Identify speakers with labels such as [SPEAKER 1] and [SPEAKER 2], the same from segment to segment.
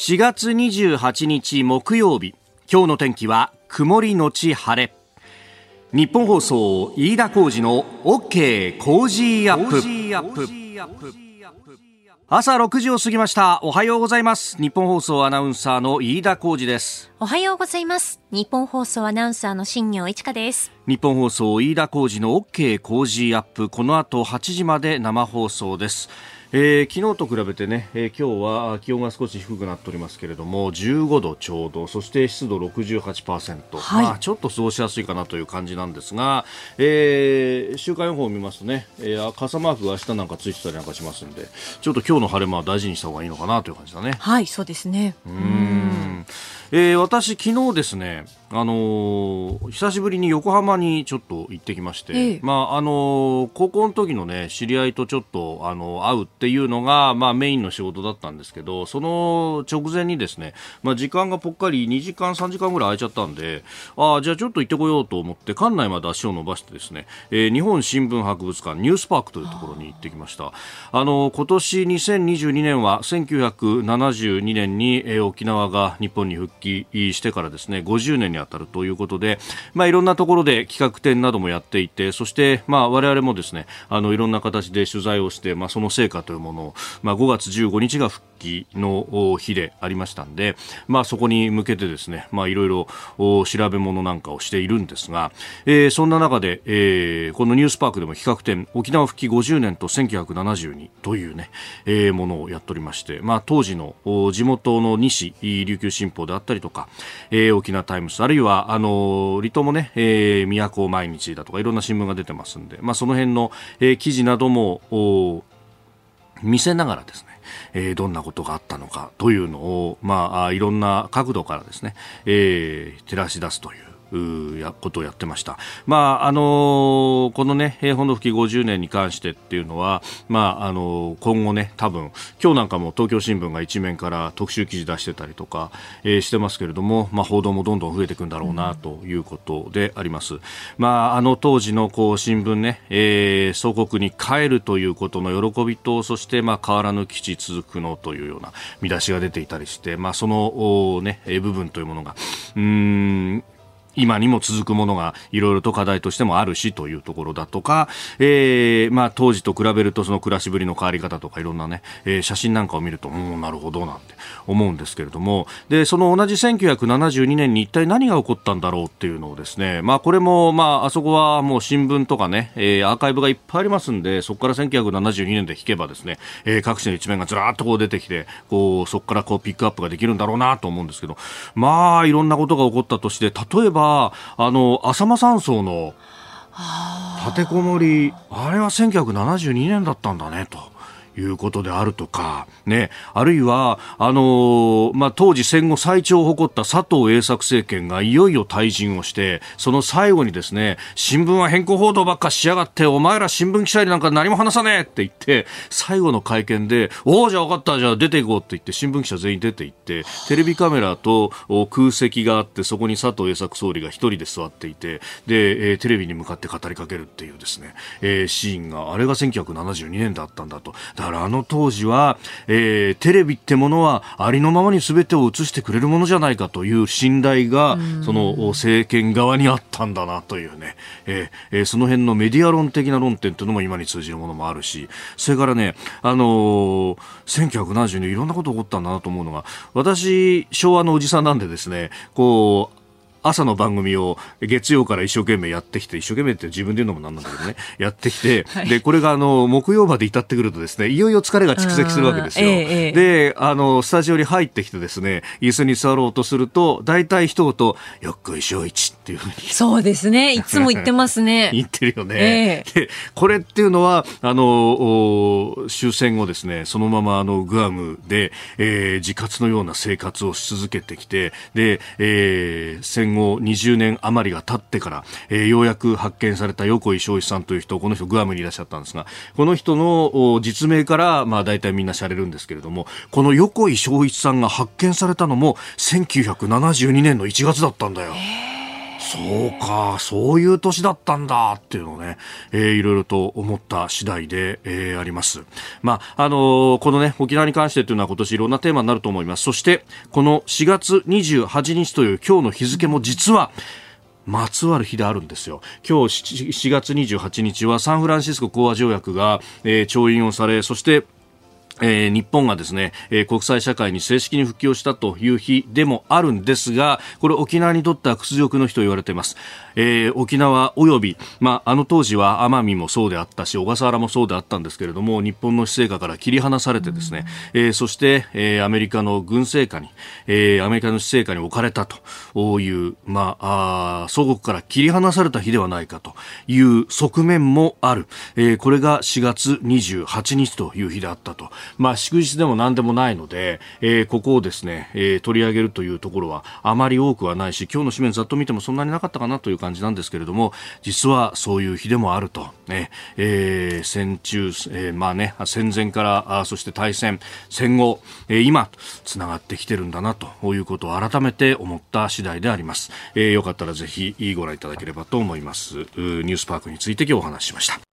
[SPEAKER 1] 4月28日木曜日。今日の天気は曇りのち晴れ。ニッポン放送飯田浩司の OK Cozy up。朝6時を過ぎました。おはようございます。ニッポン放送アナウンサーの飯田浩司です。
[SPEAKER 2] おはようございます。ニッポン放送アナウンサーの新行市佳です。
[SPEAKER 1] ニッポン放送飯田浩司の OK Cozy up。この後8時まで生放送ですえー、昨日と比べてね、えー、今日は気温が少し低くなっておりますけれども15度ちょうどそして湿度68%、はい。まあ、ちょっと過ごしやすいかなという感じなんですが、えー、週間予報を見ますとね、えー、傘マークが明日なんかついてたりなんかしますんでちょっと今日の晴れ間は大事にした方がいいのかなという感じだね。
[SPEAKER 2] はいそうですね。うん
[SPEAKER 1] えー、私、昨日ですね、あのー、久しぶりに横浜にちょっと行ってきまして、ええ、まああのー、高校の時のね知り合いとちょっとあの会うっていうのが、まあ、メインの仕事だったんですけどその直前にですね、まあ、時間がぽっかり2時間3時間ぐらい空いちゃったんであじゃあちょっと行ってこようと思って館内まで足を伸ばしてですね、えー、日本新聞博物館ニュースパークというところに行ってきました。あの今年2022年は1972年に、えー、沖縄が日本に復帰帰してからですね50年に当たるということで、まあ、いろんなところで企画展などもやっていてそして、まあ、我々もですねあのいろんな形で取材をして、まあ、その成果というものを、まあ、5月15日が復帰の日でありましたんで、まあ、そこに向けてですね、まあ、いろいろ調べ物なんかをしているんですが、えー、そんな中で、えー、このニュースパークでも企画展沖縄復帰50年と1972というね、えー、ものをやっておりまして、まあ、当時の地元の西琉球新報であったたりとか、えー、沖縄タイムス、あるいは、あの離島もね、えー、都毎日だとかいろんな新聞が出てますんで、まあ、その辺の、えー、記事なども見せながらですね、えー、どんなことがあったのかというのを、まあ、いろんな角度からですね、えー、照らし出すというやことをやってました。まああのー、このね平本の復帰50年に関してっていうのは、まああのー、今後ね多分今日なんかも東京新聞が一面から特集記事出してたりとか、えー、してますけれども、まあ報道もどんどん増えていくんだろうなということであります。うん、まああの当時のこう新聞ね、えー、祖国に帰るということの喜びとそしてまあ変わらぬ基地続くのというような見出しが出ていたりして、まあそのね部分というものがうん今にも続くものがいろいろと課題としてもあるしというところだとか、えー、まあ当時と比べるとその暮らしぶりの変わり方とかいろんなね、えー、写真なんかを見ると、うん、なるほどなんて思うんですけれども、で、その同じ1972年に一体何が起こったんだろうっていうのをですね、まあこれも、まああそこはもう新聞とかね、えー、アーカイブがいっぱいありますんで、そこから1972年で引けばですね、えー、各地の一面がずらっとこう出てきて、こう、そこからこうピックアップができるんだろうなと思うんですけど、まあいろんなことが起こったとして、例えば、あの浅間山荘の立てこもりあれは1972年だったんだねと。いうことであるとか、ね、あるいは、あの、まあ、当時戦後最長を誇った佐藤栄作政権がいよいよ退陣をして、その最後にですね、新聞は変更報道ばっかしやがって、お前ら新聞記者になんか何も話さねえって言って、最後の会見で、おお、じゃあ分かった、じゃあ出ていこうって言って、新聞記者全員出て行って、テレビカメラと空席があって、そこに佐藤栄作総理が一人で座っていて、で、えー、テレビに向かって語りかけるっていうですね、えー、シーンが、あれが1972年だったんだと。だからあの当時は、えー、テレビってものはありのままに全てを映してくれるものじゃないかという信頼が、その政権側にあったんだなというね、えー、その辺のメディア論的な論点というのも今に通じるものもあるし、それからね、あのー、1970年いろんなこと起こったんだなと思うのが、私、昭和のおじさんなんでですね、こう、朝の番組を月曜から一生懸命やってきて、一生懸命って自分で言うのもなんなんだけどね、やってきて、はい、で、これがあの、木曜まで至ってくるとですね、いよいよ疲れが蓄積するわけですよ。ええ、で、あの、スタジオに入ってきてですね、椅子に座ろうとすると、大体一言、よっこいしょいちっていうふうに。
[SPEAKER 2] そうですね。いつも言ってますね。
[SPEAKER 1] 言ってるよね。え、で、これっていうのは、あの、終戦後ですね、そのままあの、グアムで、えー、自活のような生活をし続けてきて、で、えー、戦後後20年余りが経ってから、えー、ようやく発見された横井翔一さんという人この人グアムにいらっしゃったんですがこの人の実名からまあ大体みんなしゃれるんですけれどもこの横井翔一さんが発見されたのも1972年の1月だったんだよ。そうか、そういう年だったんだっていうのをね、えー、いろいろと思った次第で、えー、あります。まあ、あのー、このね、沖縄に関してというのは今年いろんなテーマになると思います。そして、この4月28日という今日の日付も実は、まつわる日であるんですよ。今日4月28日はサンフランシスコ講和条約が、えー、調印をされ、そしてえー、日本がですね、えー、国際社会に正式に復帰をしたという日でもあるんですが、これ沖縄にとっては屈辱の日と言われています。えー、沖縄及び、まあ、あの当時は奄美もそうであったし、小笠原もそうであったんですけれども、日本の施政下から切り離されてですね、えー、そして、えー、アメリカの軍政下に、えー、アメリカの施政下に置かれたという、まあ、あ祖国から切り離された日ではないかという側面もある。えー、これが4月28日という日であったと。まあ、祝日でも何でもないので、えー、ここをですね、えー、取り上げるというところはあまり多くはないし、今日の紙面ざっと見てもそんなになかったかなという感じなんですけれども、実はそういう日でもあると。ね、えー、戦中、えー、まあね、戦前から、あそして大戦、戦後、えー、今、つながってきてるんだなということを改めて思った次第であります。えー、よかったらぜひご覧いただければと思います。ニュースパークについて今日お話ししました。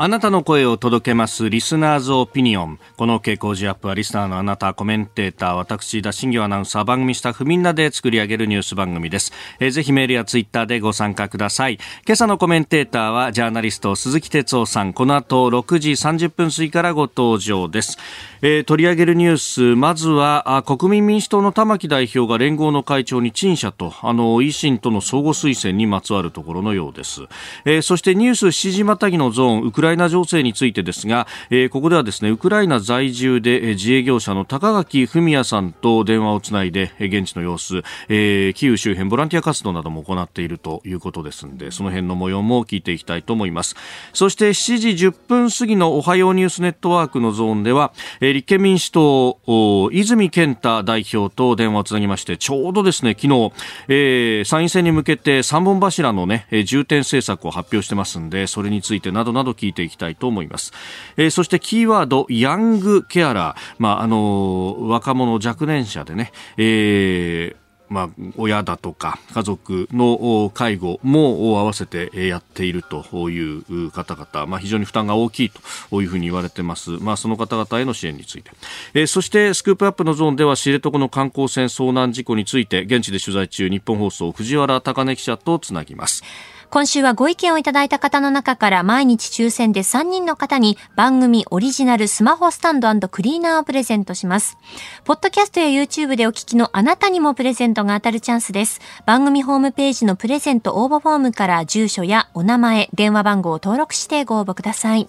[SPEAKER 1] あなたの声を届けます、リスナーズオピニオン。この傾向時アップは、リスナーのあなた、コメンテーター、私、田新業アナウンサー、番組スタッフみんなで作り上げるニュース番組です。えー、ぜひメールやツイッターでご参加ください。今朝のコメンテーターは、ジャーナリスト、鈴木哲夫さん。この後、6時30分過ぎからご登場です。えー、取り上げるニュース、まずは、国民民主党の玉木代表が連合の会長に陳謝と、あの、維新との相互推薦にまつわるところのようです。えー、そしてニュース7時またぎのゾーン、ウクラライナ情勢についてですが、えー、ここではですね、ウクライナ在住で、自営業者の高垣文也さんと電話をつないで、現地の様子、えー、キーウ周辺ボランティア活動なども行っているということですので、その辺の模様も聞いていきたいと思います。そして7時10分過ぎのおはようニュースネットワークのゾーンでは、えー、立憲民主党、泉健太代表と電話をつなぎまして、ちょうどですね、昨日、えー、参院選に向けて3本柱のね、重点政策を発表してますんで、それについてなどなど聞いていきたいと思います。えー、そしてキーワード、ヤングケアラー。まあ、あのー、若者若年者でね、えーまあ、親だとか家族の介護も合わせてやっているという方々、まあ、非常に負担が大きいというふうに言われてます、まあ、その方々への支援について、えー、そしてスクープアップのゾーンでは知床の観光船遭難事故について現地で取材中日本放送藤原貴根記者とつなぎます。
[SPEAKER 2] 今週はご意見をいただいた方の中から毎日抽選で3人の方に番組オリジナルスマホスタンドクリーナーをプレゼントします。ポッドキャストや YouTube でお聞きのあなたにもプレゼントが当たるチャンスです。番組ホームページのプレゼント応募フォームから住所やお名前、電話番号を登録してご応募ください。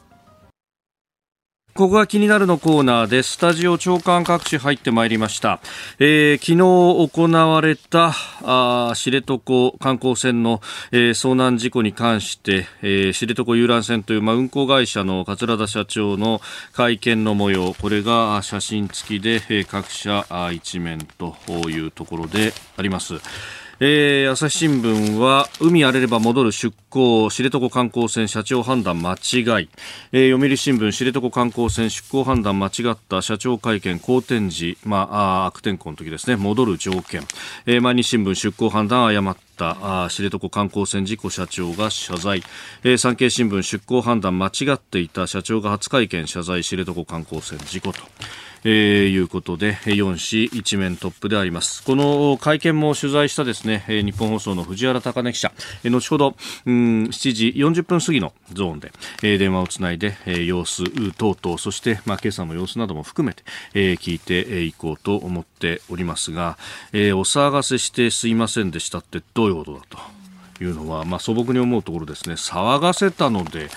[SPEAKER 1] ここが気になるのコーナーでスタジオ長官各紙入ってまいりました、えー、昨日行われたあ知床観光船の、えー、遭難事故に関して、えー、知床遊覧船という、まあ、運航会社の桂田社長の会見の模様これが写真付きで、えー、各社一面というところであります。えー、朝日新聞は海荒れれば戻る出港知床観光船社長判断間違い、えー、読売新聞知床観光船出港判断間違った社長会見好転時、まあ、悪天候の時ですね。戻る条件、えー、毎日新聞出港判断誤った知床観光船事故社長が謝罪、えー、産経新聞出港判断間違っていた社長が初会見謝罪知床観光船事故と。えー、いうことで4市一面トップであります。この会見も取材したですね日本放送の藤原貴根記者。後ほどうん7時40分過ぎのゾーンで、えー、電話をつないで、えー、様子等々そして、まあ、今朝の様子なども含めて、えー、聞いていこうと思っておりますが、えー、お騒がせしてすいませんでしたってどういうことだというのは、まあ、素朴に思うところですね。騒がせたので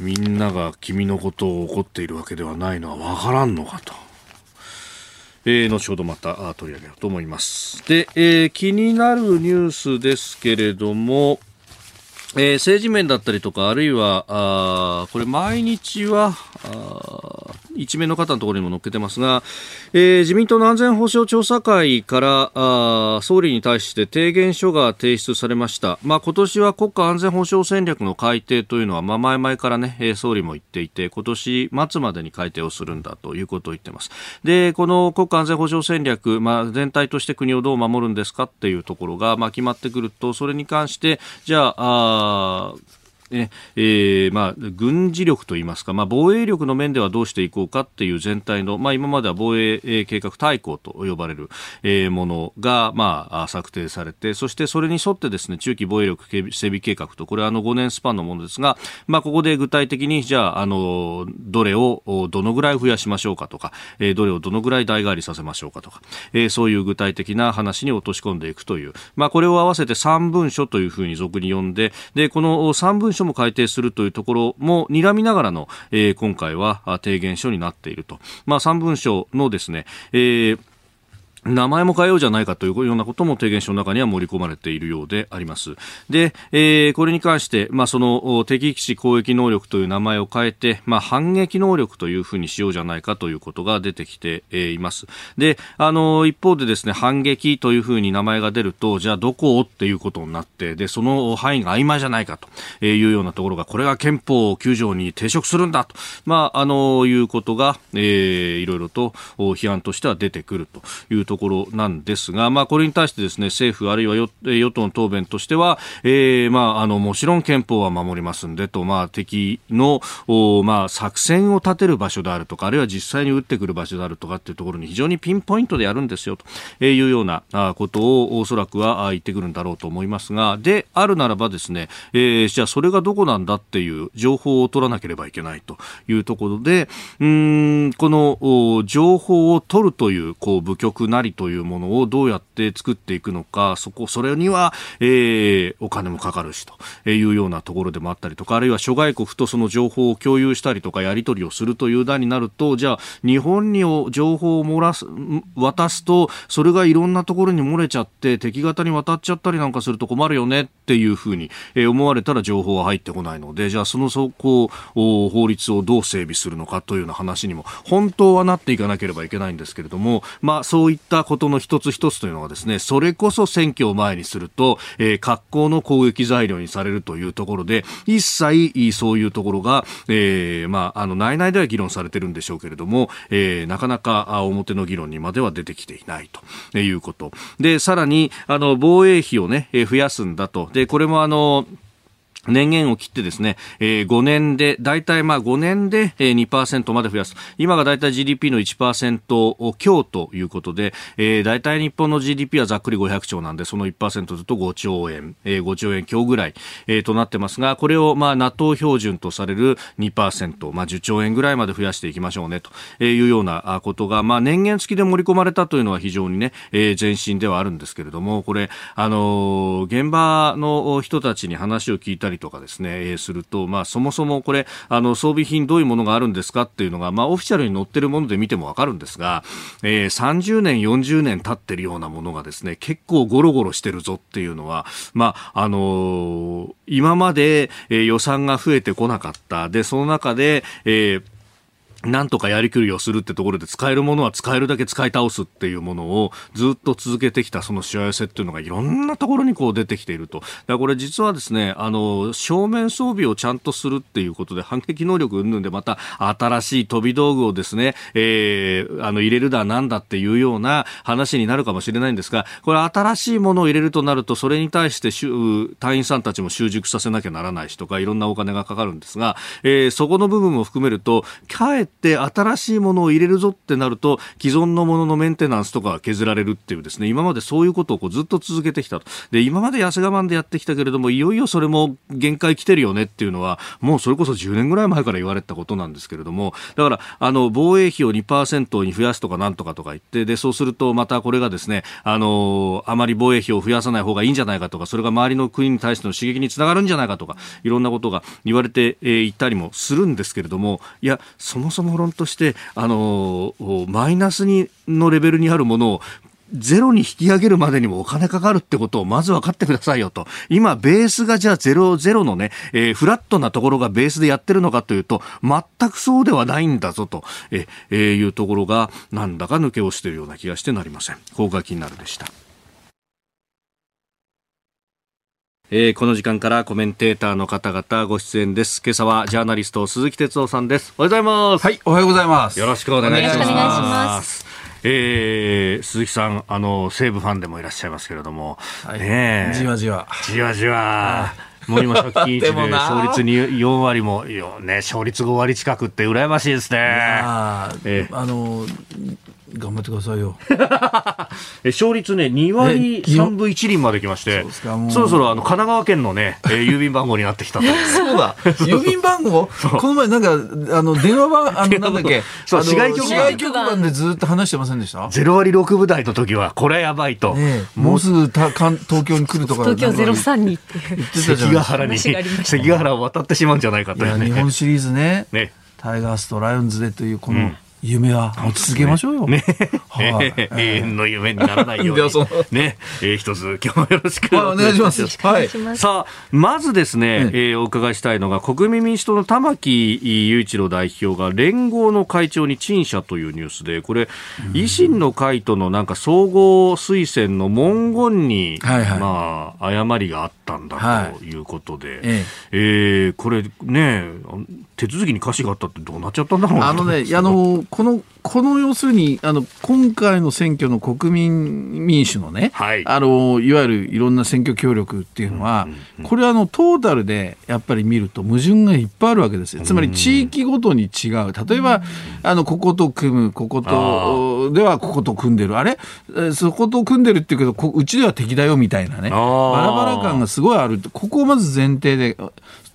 [SPEAKER 1] みんなが君のことを怒っているわけではないのはわからんのかと。えー、後ほどまた取り上げようと思います。で、えー、気になるニュースですけれども、えー、政治面だったりとか、あるいは、あこれ毎日は、あ一面の方のところにも載っけてますが、えー、自民党の安全保障調査会からあ総理に対して提言書が提出されました。まあ、今年は国家安全保障戦略の改定というのは、まあ、前々からね、総理も言っていて、今年末までに改定をするんだということを言ってます。で、この国家安全保障戦略、まあ、全体として国をどう守るんですかっていうところが、まあ、決まってくると、それに関して、じゃあ、あねえーまあ、軍事力といいますか、まあ、防衛力の面ではどうしていこうかっていう全体の、まあ、今までは防衛計画大綱と呼ばれる、えー、ものが、まあ、策定されてそしてそれに沿ってですね中期防衛力整備計画とこれはあの5年スパンのものですが、まあ、ここで具体的にじゃああのどれをどのぐらい増やしましょうかとか、えー、どれをどのぐらい代替わりさせましょうかとか、えー、そういう具体的な話に落とし込んでいくという、まあ、これを合わせて3文書というふうに俗に呼んででこの3文書書も改定するというところも睨みながらの、えー、今回は提言書になっていると。まあ、3文書のですね、えー名前も変えようじゃないかというようなことも提言書の中には盛り込まれているようであります。で、えー、これに関して、まあ、その敵基地攻撃能力という名前を変えて、まあ、反撃能力というふうにしようじゃないかということが出てきて、えー、います。で、あの、一方でですね、反撃というふうに名前が出ると、じゃあどこをっていうことになって、で、その範囲が曖昧じゃないかというようなところが、これが憲法9条に抵触するんだと、まあ、あの、いうことが、えー、いろいろと批判としては出てくるというとところなんですが、まあ、これに対してですね政府あるいは与党の答弁としては、えーまあ、あのもちろん憲法は守りますんでと、まあ、敵の、まあ、作戦を立てる場所であるとかあるいは実際に撃ってくる場所であるとかっていうところに非常にピンポイントでやるんですよというようなことをおそらくは言ってくるんだろうと思いますがであるならばですね、えー、じゃあそれがどこなんだっていう情報を取らなければいけないというところでうんこの情報を取るというこう部局なりというものをどうやって作っていくのか、そこ、それには、えー、お金もかかるしというようなところでもあったりとか、あるいは諸外国とその情報を共有したりとか、やり取りをするという段になると、じゃあ、日本に情報を漏らす、渡すと、それがいろんなところに漏れちゃって、敵方に渡っちゃったりなんかすると困るよねっていうふうに思われたら情報は入ってこないので、じゃあそのそこを、法律をどう整備するのかというような話にも、本当はなっていかなければいけないんですけれども、まあそういったたことの一つ一つというのはですね、それこそ選挙を前にすると、えー、格好の攻撃材料にされるというところで、一切そういうところが、えー、まあ、あの、内々では議論されてるんでしょうけれども、えー、なかなか表の議論にまでは出てきていないということ。で、さらに、あの、防衛費をね、増やすんだと。で、これもあの、年限を切ってですね、えー、5年で、大体まあ5年で2%まで増やす。今が大体 GDP の1%強ということで、えー、大体日本の GDP はざっくり500兆なんで、その1%ずっと5兆円、えー、5兆円強ぐらい、えー、となってますが、これをまあ NATO 標準とされる2%、まあ10兆円ぐらいまで増やしていきましょうね、というようなことが、まあ年限付きで盛り込まれたというのは非常にね、えー、前進ではあるんですけれども、これ、あのー、現場の人たちに話を聞いたりりとかですね、えー、すると、まあ、そもそもこれ、あの、装備品どういうものがあるんですかっていうのが、まあ、オフィシャルに載ってるもので見てもわかるんですが、えー、30年、40年経ってるようなものがですね、結構ゴロゴロしてるぞっていうのは、まあ、あのー、今まで、えー、予算が増えてこなかった。で、その中で、えーなんとかやりくりをするってところで使えるものは使えるだけ使い倒すっていうものをずっと続けてきたそのしわ寄せっていうのがいろんなところにこう出てきていると。だからこれ実はですね、あの、正面装備をちゃんとするっていうことで反撃能力云々でまた新しい飛び道具をですね、えー、あの入れるだなんだっていうような話になるかもしれないんですが、これ新しいものを入れるとなるとそれに対して隊員さんたちも習熟させなきゃならないしとかいろんなお金がかかるんですが、えー、そこの部分も含めると、かえってって新しいものを入れるぞってなると既存のもののメンテナンスとかが削られるっていうですね。今までそういうことをこうずっと続けてきたと。で今まで痩せ我慢でやってきたけれどもいよいよそれも限界来てるよねっていうのはもうそれこそ10年ぐらい前から言われたことなんですけれども。だからあの防衛費を2%に増やすとかなんとかとか言ってでそうするとまたこれがですねあのあまり防衛費を増やさない方がいいんじゃないかとかそれが周りの国に対しての刺激につながるんじゃないかとかいろんなことが言われていたりもするんですけれどもいやそもそも論としてあのマイナスにのレベルにあるものをゼロに引き上げるまでにもお金かかるってことをまず分かってくださいよと。今、ベースがじゃあゼロ、ゼロのね、えー、フラットなところがベースでやってるのかというと、全くそうではないんだぞと、えー、いうところが、なんだか抜け落ちてるような気がしてなりません。ここが気になるでした。えー、この時間からコメンテーターの方々ご出演です。今朝はジャーナリスト鈴木哲夫さんです。おはようございます。
[SPEAKER 3] はい、おはようございます。
[SPEAKER 1] よろしくお願いします。えー、鈴木さん、あの西武ファンでもいらっしゃいますけれども、
[SPEAKER 3] はい、ねじわじわ、
[SPEAKER 1] じわじわ。もう今、直近一で勝率に4割も、ね、勝率5割近くって羨ましいですね。
[SPEAKER 3] えー、あの頑張ってくださいよ。
[SPEAKER 1] 勝率ね2割3分1厘まで来ましてそろそろあの神奈川県のね、えー、郵便番号になってきた
[SPEAKER 3] そうだ。郵便番号？この前なんかあの電話番 あのなんだっけ？
[SPEAKER 1] そう市外局
[SPEAKER 3] 番。局番でずっと話してませんでした
[SPEAKER 1] ？0割6分台の時はこれやばいと、
[SPEAKER 3] ね、もうすぐたかん東京に来るとか
[SPEAKER 2] 東京03にって。
[SPEAKER 1] 言ってたじゃ関ヶ原に関ヶ原を渡ってしまうんじゃないかという、
[SPEAKER 3] ね、日本シリーズね。ね。タイガースとライオンズでというこの、うん夢は持ち続けましょうよ。ね。
[SPEAKER 1] はい、永遠の夢にならないように。ね。えー、一つ今日もよろしく
[SPEAKER 3] お願いします。
[SPEAKER 1] はい。さあ、まずですね、えー、お伺いしたいのが、国民民主党の玉木雄一郎代表が連合の会長に陳謝というニュースで、これ、維新の会とのなんか総合推薦の文言に、はいはい、まあ、誤りがあったんだということで、はい、えええー、これね、手続きに歌詞があったってどうなっちゃったんだろう
[SPEAKER 3] あのね、あの、この、この要するに、あの、今回の選挙の国民民主のね、はい、あの、いわゆるいろんな選挙協力っていうのは、これはあの、トータルでやっぱり見ると矛盾がいっぱいあるわけですよ。つまり地域ごとに違う。例えば、あの、ここと組む、ここと、ではここと組んでる。あれ？そこと組んでるっていうけど、うちでは敵だよみたいなね。バラバラ感がすごいある。ここをまず前提で。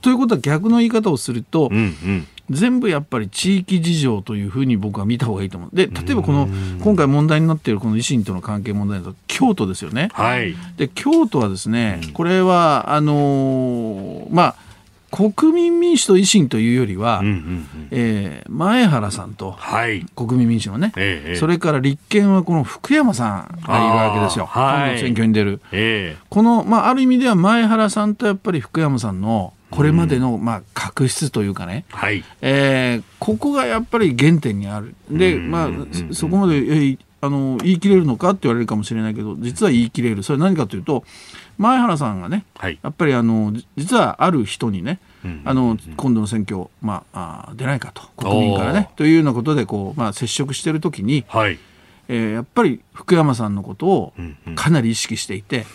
[SPEAKER 3] ということは逆の言い方をすると、うんうん全部やっぱり地域事情というふうに僕は見た方がいいと思う。で、例えばこの、今回問題になっているこの維新との関係問題だと、京都ですよね。はい。で、京都はですね、これは、あのー、まあ、国民民主と維新というよりは、うんうんうん、えー、前原さんと、はい、国民民主のね、ええ、それから立憲はこの福山さんがいるわけですよ、今度選挙に出る。え、この、まあ、ある意味では前原さんとやっぱり福山さんのこれまでの、まあ、確執というかね、はい。えー、ここがやっぱり原点にある。で、まあ、そこまで、えー、あの言い切れるのかって言われるかもしれないけど実は言い切れる。それは何かというと前原さんがね、はい、やっぱりあの実はある人にね、あの今度の選挙、まあ、あ出ないかと。国民からね。というようなことでこう、まあ、接触している時に、はい。えー、やっぱり福山さんのことをかなり意識していて、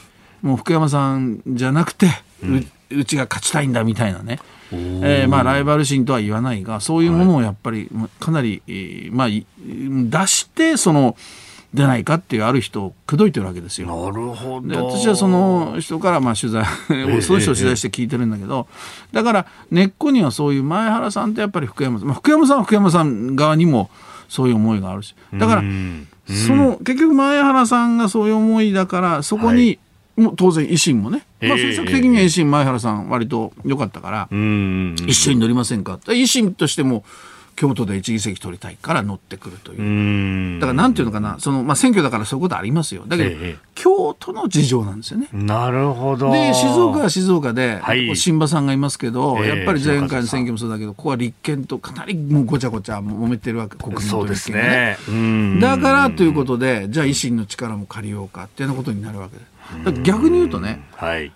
[SPEAKER 3] もう福山さんじゃなくて、ううちが勝ちたいんだみたいなね、えーまあ、ライバル心とは言わないがそういうものをやっぱりかなり、えー、まあ、出してその出ないかっていうある人を口説いてるわけですよ。
[SPEAKER 1] なるほど。
[SPEAKER 3] で私はその人からまあ取材、えそういう人を取材して聞いてるんだけど、だから根っこにはそういう前原さんとやっぱり福山さん、まあ、福山さんは福山さん側にもそういう思いがあるし。だからその結局前原さんがそういう思いだからそこにも当然維新もね、まあ、政策的には維新、前原さん、割と良かったから、一緒に乗りませんか、維新としても、京都で一議席取りたいから乗ってくるという。だからなんていうのかな、その、まあ、選挙だからそういうことありますよ。だけど、ええ、京都の事情なんですよね。
[SPEAKER 1] なるほど。
[SPEAKER 3] で、静岡は静岡で、はい、新馬さんがいますけど、え、やっぱり前回の選挙もそうだけど、ここは立憲とかなりもうごちゃごちゃ揉めてるわけ、国民と立憲がね。ねだからということで、じゃあ維新の力も借りようかっていうようなことになるわけです。逆に言うとね、はい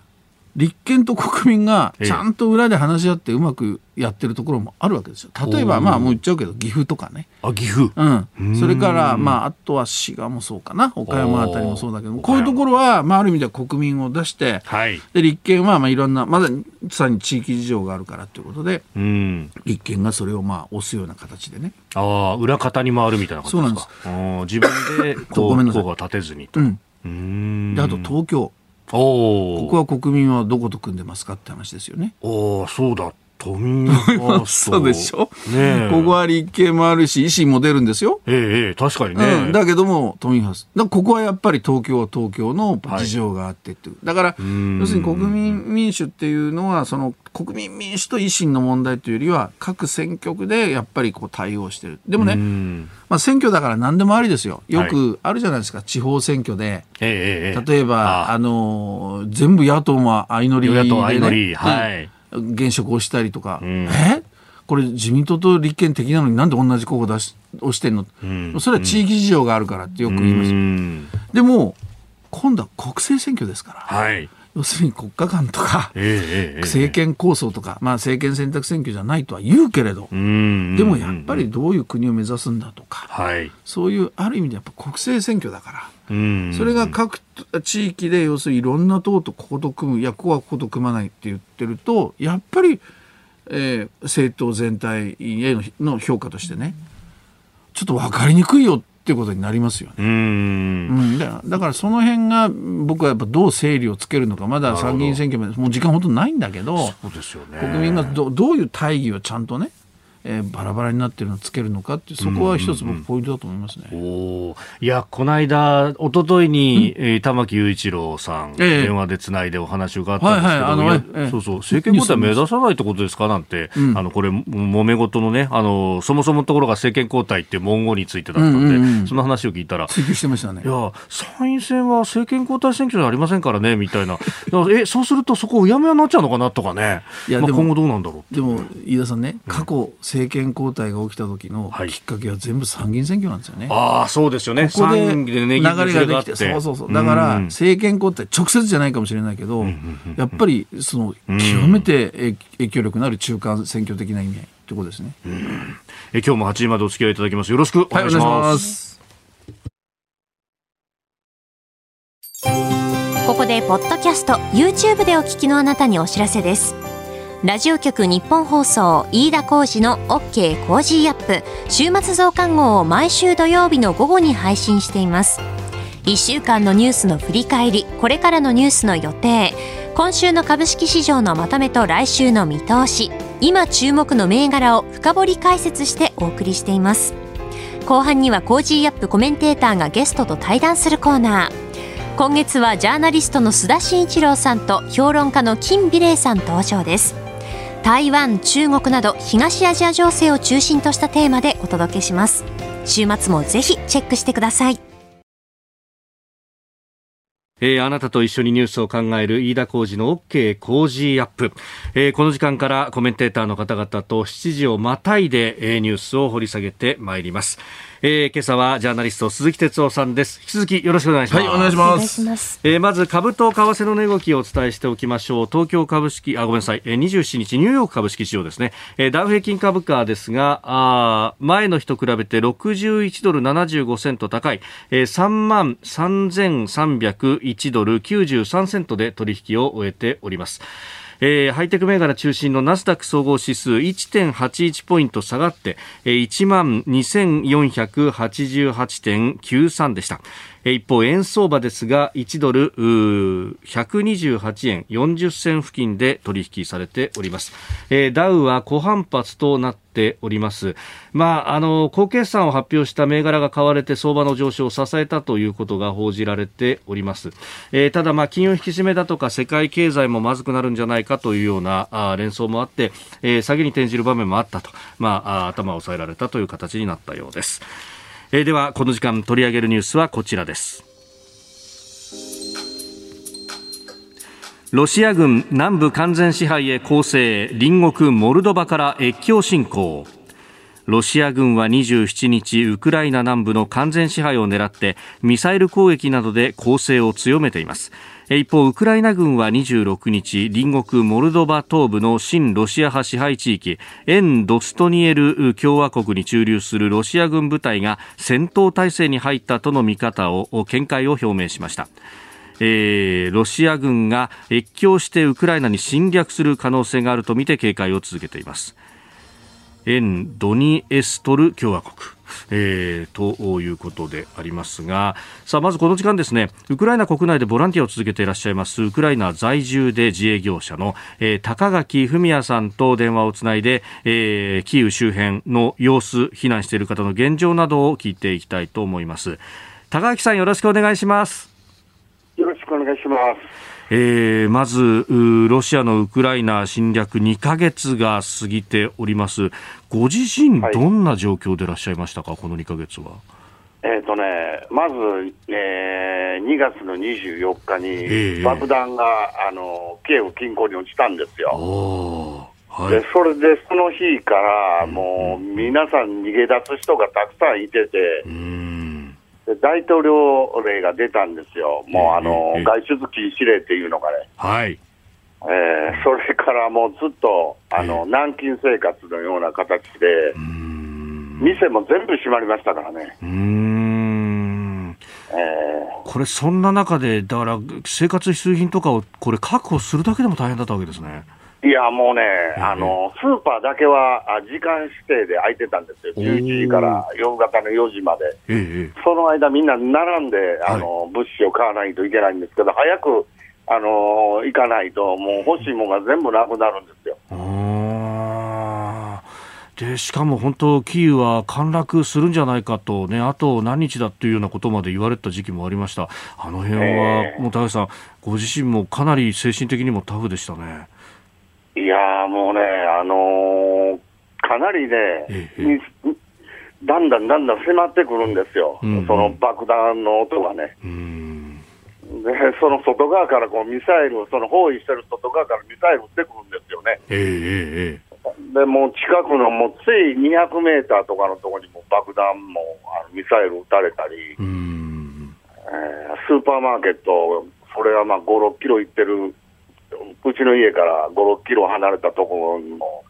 [SPEAKER 3] 立憲と国民がちゃんと裏で話し合ってうまくやってるところもあるわけですよ。例えば、まあもう言っちゃうけど、岐阜とかね。
[SPEAKER 1] あ、岐阜
[SPEAKER 3] うん。それから、まあ、あとは滋賀もそうかな。岡山あたりもそうだけどこういうところは、まあある意味では国民を出して、はい、で、立憲は、まあいろんな、まださらに地域事情があるからということで、うん、立憲がそれをまあ押すような形でね。
[SPEAKER 1] ああ、裏方に回るみたいな
[SPEAKER 3] ことですかそうなん
[SPEAKER 1] です。自分で、こう、ごめんなさい。立てずにと。うん。
[SPEAKER 3] うんで、あと東京。ここは国民はどこと組んでますかって話ですよね。
[SPEAKER 1] おそうだっ都民ファース
[SPEAKER 3] ト。そうでしょ？ねここは立憲もあるし、維新も出るんですよ。
[SPEAKER 1] ええ、確かにね。う
[SPEAKER 3] ん、だけども、都民ファースト。ここはやっぱり東京は東京の事情があってっていう。はい、だから、要するに国民民主っていうのは、その国民民主と維新の問題というよりは、各選挙区でやっぱりこう対応してる。でもね、まあ選挙だから何でもありですよ。よくあるじゃないですか、はい、地方選挙で。ええ、例えば、あの、全部野党も相乗りで、ね。野党相乗り。はい。現職をしたりとか、うん、え？これ自民党と立憲的なのになんで同じ候補出し押してんの、うん、それは地域事情があるからってよく言います、うん、でも今度は国政選挙ですから、はい、要するに国家間とか、えー、政権構想とか、まあ、政権選択選挙じゃないとは言うけれど、でもやっぱりどういう国を目指すんだとか、はい、そういうある意味でやっぱ国政選挙だから。それが各地域で要するにいろんな党とここと組むいやここはここと組まないって言ってるとやっぱり、えー、政党全体への評価としてねちょっと分かりにくいよっていうことになりますよね。うん。うん。だだからその辺が僕はやっぱどう整理をつけるのかまだ参議院選挙までもう時間ほとんどないんだけどそうですよ、ね、国民がどどういう大義をちゃんとねえー、バラバラになってるのをつけるのかってそこは一つ僕ポイントだと思いますね。うん
[SPEAKER 1] うんうん、いやこの間一昨日に、えー、玉木雄一郎さん、えー、電話でつないでお話を伺ったんですけど、はいはい、えー、そうそう政権交代目指さないってことですかなんて、うん、あのこれ揉め事のねあのそもそものところが政権交代って文言についてだったんで、うんうんうん、その話を聞いたら
[SPEAKER 3] 追求してましたね。
[SPEAKER 1] いや参院選は政権交代選挙じゃありませんからねみたいな。えそうするとそこうやむやになっちゃうのかなとかね。いや、まあ、今後どうなんだろ
[SPEAKER 3] うでも飯田さんね過去政権交代が起きた時のきっかけは全部参議院選挙なんですよね。
[SPEAKER 1] ああ、そうですよね。ここで流
[SPEAKER 3] れができて、そうそうそう。だから、政権交代、直接じゃないかもしれないけど、やっぱり、その、極めて影響力のある中間選挙的な意味合いということですね。
[SPEAKER 1] え今日も8時までお付き合いいただきます。よろしくお願いします。
[SPEAKER 2] ここで、ポッドキャスト、YouTube でお聞きのあなたにお知らせです。ラジオ局日本放送飯田浩司の OK コージーアップ。週末増刊号を毎週土曜日の午後に配信しています。1週間のニュースの振り返りこれからのニュースの予定。今週の株式市場のまとめと来週の見通し。今注目の銘柄を深掘り解説してお送りしています。後半には Cozy up コメンテーターがゲストと対談するコーナー。今月はジャーナリストの須田慎一郎さんと評論家の金美玲さん登場です。台湾、中国など東アジア情勢を中心としたテーマでお届けします。週末もぜひチェックしてください。
[SPEAKER 1] えー、あなたと一緒にニュースを考える飯田浩二の OK 工事アップ、えー、この時間からコメンテーターの方々と7時をまたいで、えー、ニュースを掘り下げてまいります。えー、今朝はジャーナリスト鈴木哲夫さんです。引き続きよろしくお願いします。
[SPEAKER 3] はいお願いします。
[SPEAKER 1] えー、まず株と為替の値動きをお伝えしておきましょう。東京株式あごめんなさい、えー、27日ニューヨーク株式市場ですね、えー、ダウ平均株価ですがあ前の日と比べて61ドル75セント高い、えー、3万3301ドル93セントで取引を終えておりますえー、ハイテク銘柄中心のナスダック総合指数1.81ポイント下がって、えー、1万2488.93でした。一方、円相場ですが、1ドル128円40銭付近で取引されております。えー、ダウは小反発となっております。まあ、あの、高決算を発表した銘柄が買われて相場の上昇を支えたということが報じられております。えー、ただ、まあ、金融引き締めだとか世界経済もまずくなるんじゃないかというようなあ連想もあって、えー、下げに転じる場面もあったと、まあ、頭を押さえられたという形になったようです。えー、ではこの時間取り上げるニュースはこちらです。ロシア軍南部完全支配へ攻勢隣国モルドバから越境侵攻。ロシア軍は27日ウクライナ南部の完全支配を狙ってミサイル攻撃などで攻勢を強めています。一方ウクライナ軍は26日隣国モルドバ東部の親ロシア派支配地域沿ドストニエル共和国に駐留するロシア軍部隊が戦闘態勢に入ったとの見方を見解を表明しました。えー、ロシア軍が越境してウクライナに侵略する可能性があるとみて警戒を続けています。沿ドニエストル共和国。えー、ということでありますが、さあ、まずこの時間ですね、ウクライナ国内でボランティアを続けていらっしゃいます、ウクライナ在住で自営業者の、えー、高垣文也さんと電話をつないで、えー、キーウ周辺の様子、避難している方の現状などを聞いていきたいと思います。高垣さん、よろしくお願いします。
[SPEAKER 4] よろしくお願いします。
[SPEAKER 1] えー、まずロシアのウクライナ侵略2か月が過ぎております。ご自身、どんな状況でいらっしゃいましたか、この2か月は。
[SPEAKER 4] えーとね、まず、えー、2月の24日に、えー、爆弾があのキエフ近郊に落ちたんですよ。はい、でそれでその日から、もう皆さん逃げ出す人がたくさんいてて、で大統領令が出たんですよ、もうあの、外出禁止令っていうのがね。
[SPEAKER 1] はい。
[SPEAKER 4] えー、それからもうずっとあの、軟禁生活のような形で、店も全部閉まりましたからね。
[SPEAKER 1] うん。えー、これ、そんな中で、だから生活必需品とかをこれ、確保するだけでも大変だったわけですね。
[SPEAKER 4] いや、もうね、あの、スーパーだけは時間指定で開いてたんですよ。11時から夕方の4時まで。その間みんな並んで、あの、物資を買わないといけないんですけど、早く、あの、行かないと、もう欲しいものが全部なくなるんですよ。
[SPEAKER 1] でしかも本当、キーウは陥落するんじゃないかと、ね、あと何日だっていうようなことまで言われた時期もありました、あの辺は、もう高橋さん、ご自身もかなり精神的にもタフでしたね。
[SPEAKER 4] いやもうね、あのー、かなりね、だんだんだんだん迫ってくるんですよ、うんうん、その爆弾の音がね。で、その外側からこうミサイル、その包囲してる外側からミサイル撃ってくるんですよね。
[SPEAKER 1] え
[SPEAKER 4] ー、で、もう近くのもうつい200メーターとかのところにも爆弾もあのミサイル撃たれたり、えー、スーパーマーケット、それはまあ5、6キロ行ってるうちの家から5、6キロ離れたところにも、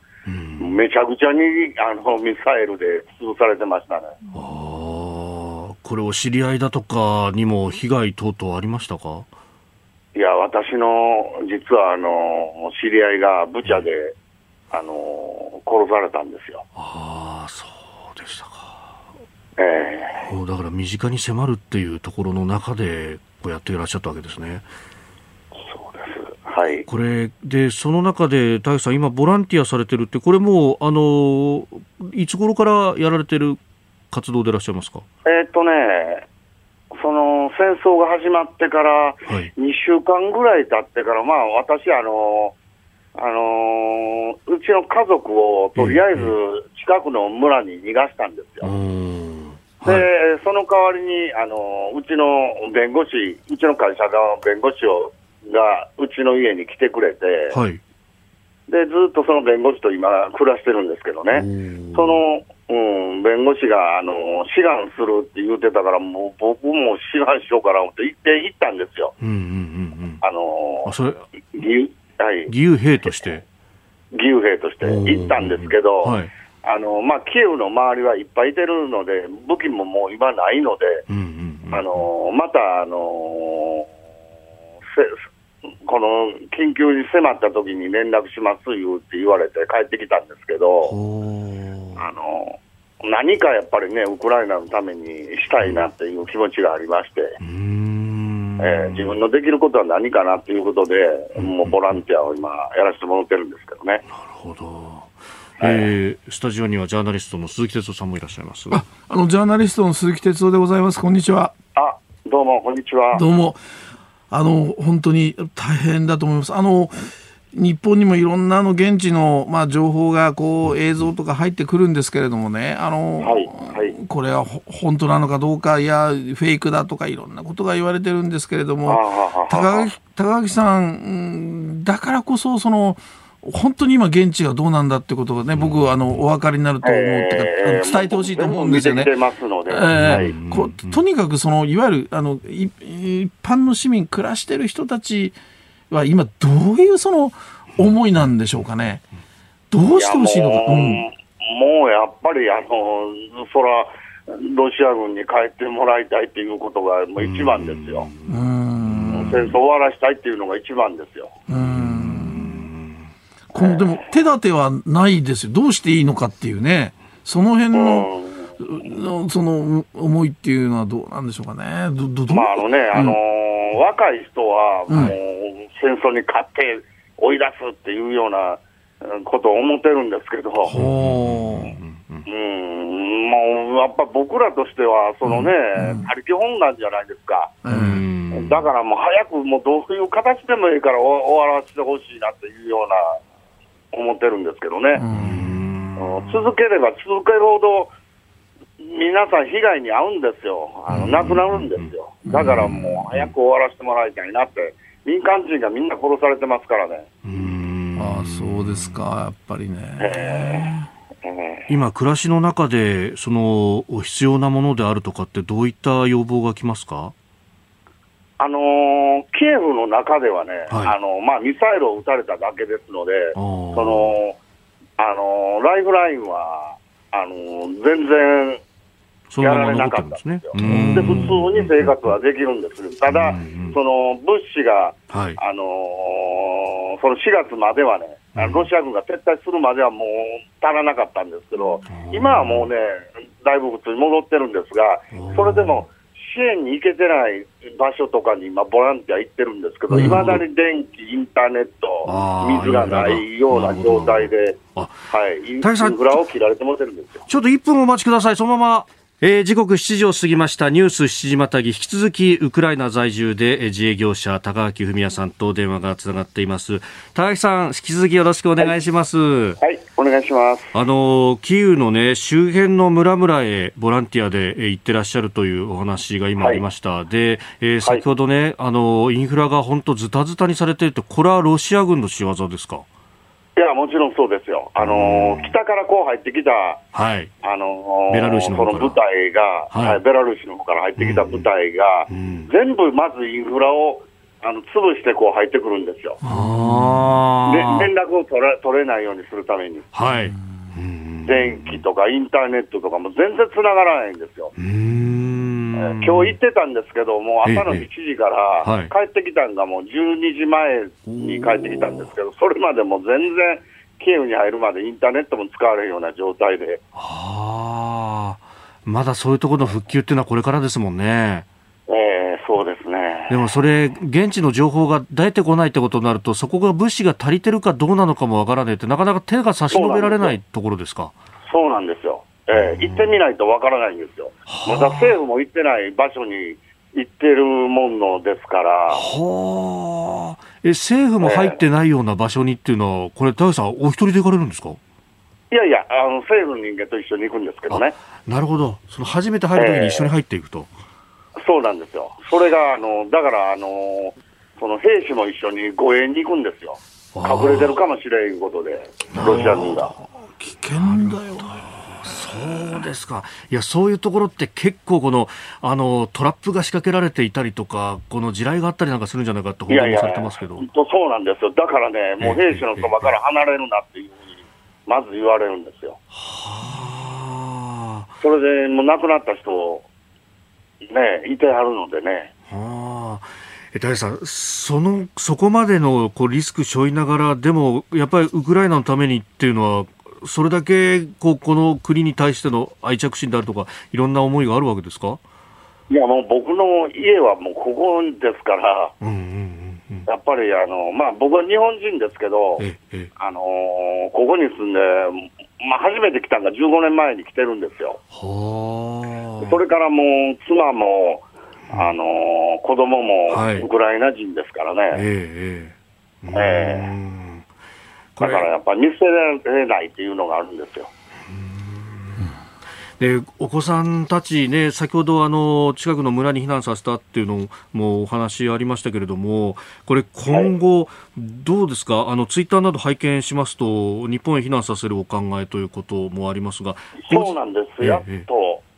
[SPEAKER 4] めちゃくちゃにあのミサイルで潰されてましたね。
[SPEAKER 1] あこれ、お知り合いだとかにも被害等々ありましたか？
[SPEAKER 4] いや、私の実はあの知り合いがブチャで、あの殺されたんですよ。
[SPEAKER 1] ああ、そうでしたか。
[SPEAKER 4] え
[SPEAKER 1] えー、だから身近に迫るっていうところの中でこうやっていらっしゃったわけですね。
[SPEAKER 4] はい、
[SPEAKER 1] これで、その中で、大さん、今、ボランティアされてるって、これもう、あのいつ頃からやられてる活動でいらっしゃいますか？
[SPEAKER 4] えー、っとね、その戦争が始まってから、2週間ぐらい経ってから、まあ、私、あのあのうちの家族をとりあえず近くの村に逃がしたんですよ。で、はい、その代わりに、あのうちの弁護士、うちの会社の弁護士をがうちの家に来てくれて、
[SPEAKER 1] はい、
[SPEAKER 4] でずっとその弁護士と今、暮らしてるんですけどね、その、うん、弁護士があの志願するって言ってたから、もう僕も志願しようかなって言って行ったんですよ。あの
[SPEAKER 1] あそれ義,、はい、義勇兵として？
[SPEAKER 4] 義勇兵として行ったんですけど、はい。あのまあ、キエフの周りはいっぱいいてるので、武器ももう今ないので、あのまた、あのこの緊急に迫った時に連絡しますよって言われて帰ってきたんですけど、あの何かやっぱりね、ウクライナのためにしたいなっていう気持ちがありまして、えー、自分のできることは何かなっていうことで、もうボランティアを今、やらせてもらってるんですけどね。なる
[SPEAKER 1] ほど。えー、スタジオにはジャーナリストの鈴木哲夫さんもいらっしゃいます
[SPEAKER 3] ああのジャーナリストの鈴木哲夫でございます。こんにちは。
[SPEAKER 4] あどうもこんにちは。
[SPEAKER 3] どうもあの本当に大変だと思います。あの日本にもいろんなあの現地の、まあ、情報がこう映像とか入ってくるんですけれどもね、あの、はいはい、これは本当なのかどうか、いや、フェイクだとかいろんなことが言われてるんですけれども、高木高木さんだからこそ、その、本当に今、現地がどうなんだってことがね、僕、あのお分かりになると思うえー、伝えてほしいと思うんですよね。とにかくその、いわゆるあの一般の市民、暮らしてる人たちは、今、どういうその思いなんでしょうかね。どうしてほしいのか。
[SPEAKER 4] もううん、もうやっぱりあのそらロシア軍に帰ってもらいたいっていうことがもう一番ですよ。戦争終わらしたいっていうのが一番ですよ。
[SPEAKER 3] このでも手立てはないですよ、どうしていいのかっていうね、その辺の、その思いっていうのはどうなんでしょうかね。どど
[SPEAKER 4] まああのね、うん、あのー、若い人はもう戦争に勝って追い出すっていうようなことを思ってるんですけど、う。ん、もうやっぱ僕らとしては、そのね、他力本願じゃないですか。だからもう早くもうどういう形でもいいから終わらせてほしいなっていうような思ってるんですけどね。続ければ続けるほど、皆さん被害に遭うんですよ。あの、亡くなるんですよ。だからもう早く終わらせてもらいたいなって、民間人がみんな殺されてますからね。
[SPEAKER 3] ああ、そうですか、やっぱりね。え
[SPEAKER 1] ー、今、暮らしの中で、その、必要なものであるとかって、どういった要望がきますか？
[SPEAKER 4] あのー、キエフの中ではね、はい、あのまあ、ミサイルを撃たれただけですので、そのあのライフラインはあの全然やられなかったんですよ。で、普通に生活はできるんです。ただ、その物資が、はい、あのー、その4月まではね、ロシア軍が撤退するまではもう足らなかったんですけど、今はもうね、だいぶ普通に戻ってるんですが、それでも支援に行けてない場所とかに今、ボランティア行ってるんですけど、いまだに電気、インターネット、水がないような状態で、はい、インフラを切られてもてるんですよ。
[SPEAKER 1] ちょっと1分お待ちください、そのままえー、時刻7時を過ぎました。ニュース7時またぎ。引き続きウクライナ在住で、えー、自営業者高垣文也さんと電話がつながっています。高垣さん引き続きよろしくお願いします、はい、
[SPEAKER 4] はい、お願いします。
[SPEAKER 1] あのキーウのね周辺の村々へボランティアで、えー、行ってらっしゃるというお話が今ありました、はい、で、えー、先ほどね、あのインフラが本当ズタズタにされているとこれはロシア軍の仕業ですか？
[SPEAKER 4] いや、もちろんそうですよ。あのー、北からこう入ってきた、はい。あのー、ベラルーシのその部隊が、はい、ベラルーシの方から入ってきた部隊が、うん、全部まずインフラを、あの、潰してこう入ってくるんですよ。で、連絡を取れ取れないようにするために。はい。電気とかインターネットとかも全然繋がらないんですよ。今日行ってたんですけど、もう朝の7時から帰ってきたんがもう12時前に帰ってきたんですけど、それまでも全然、キエフに入るまでインターネットも使われるような状態で。
[SPEAKER 1] はあ、まだそういうところの復旧っていうのはこれからですもんね。
[SPEAKER 4] ええー、そうですね。
[SPEAKER 1] でもそれ、現地の情報が出てこないってことになると、そこが物資が足りてるかどうなのかもわからないって、なかなか手が差し伸べられないところですか。
[SPEAKER 4] そうなんですよ。えー、行ってみないとわからないんですよ。まだ政府も行ってない場所に行ってるものですから。は
[SPEAKER 1] あ。え、政府も入ってないような場所にっていうのは、これ、大さん、お一人で行かれるんですか？
[SPEAKER 4] いやいや、あの政府の人間と一緒に行くんですけどね。
[SPEAKER 1] なるほど。その初めて入るときに一緒に入っていくと、
[SPEAKER 4] えー、そうなんですよ。それが、あの、だから、あの、その兵士も一緒に護衛に行くんですよ。隠れてるかもしれんことで、ロシア軍が。
[SPEAKER 3] 危険だよ。
[SPEAKER 1] そうですか。いや、そういうところって結構この、あの、トラップが仕掛けられていたりとか、この地雷があったりなんかするんじゃないかって報道されてますけど。いやい
[SPEAKER 4] やそうなんですよ。だからね、もう兵士のそばから離れるなっていうふうに、まず言われるんですよ。はあ。それで、もう亡くなった人、ね、いてはるのでね。は
[SPEAKER 1] あ。え大さん、その、そこまでのこうリスク背負いながら、でも、やっぱりウクライナのためにっていうのは、それだけこうこの国に対しての愛着心であるとか、いろんな思いがあるわけですか？
[SPEAKER 4] いや、もう僕の家はもうここですから、うんうんうん、やっぱりあの、まあ、僕は日本人ですけど、あのー、ここに住んで、まあ、初めて来たのが15年前に来てるんですよ。それからもう妻も、あのー、子供もウクライナ人ですからね。はい、ええ。ええ。えだからやっぱり見捨てられないっていうのがあるんですよ。
[SPEAKER 1] でお子さんたちね、先ほどあの近くの村に避難させたっていうのもお話ありましたけれども、これ今後、どうですか、はい、あのツイッターなど拝見しますと、日本へ避難させるお考えということもありますが、
[SPEAKER 4] そうなんです、やっと、え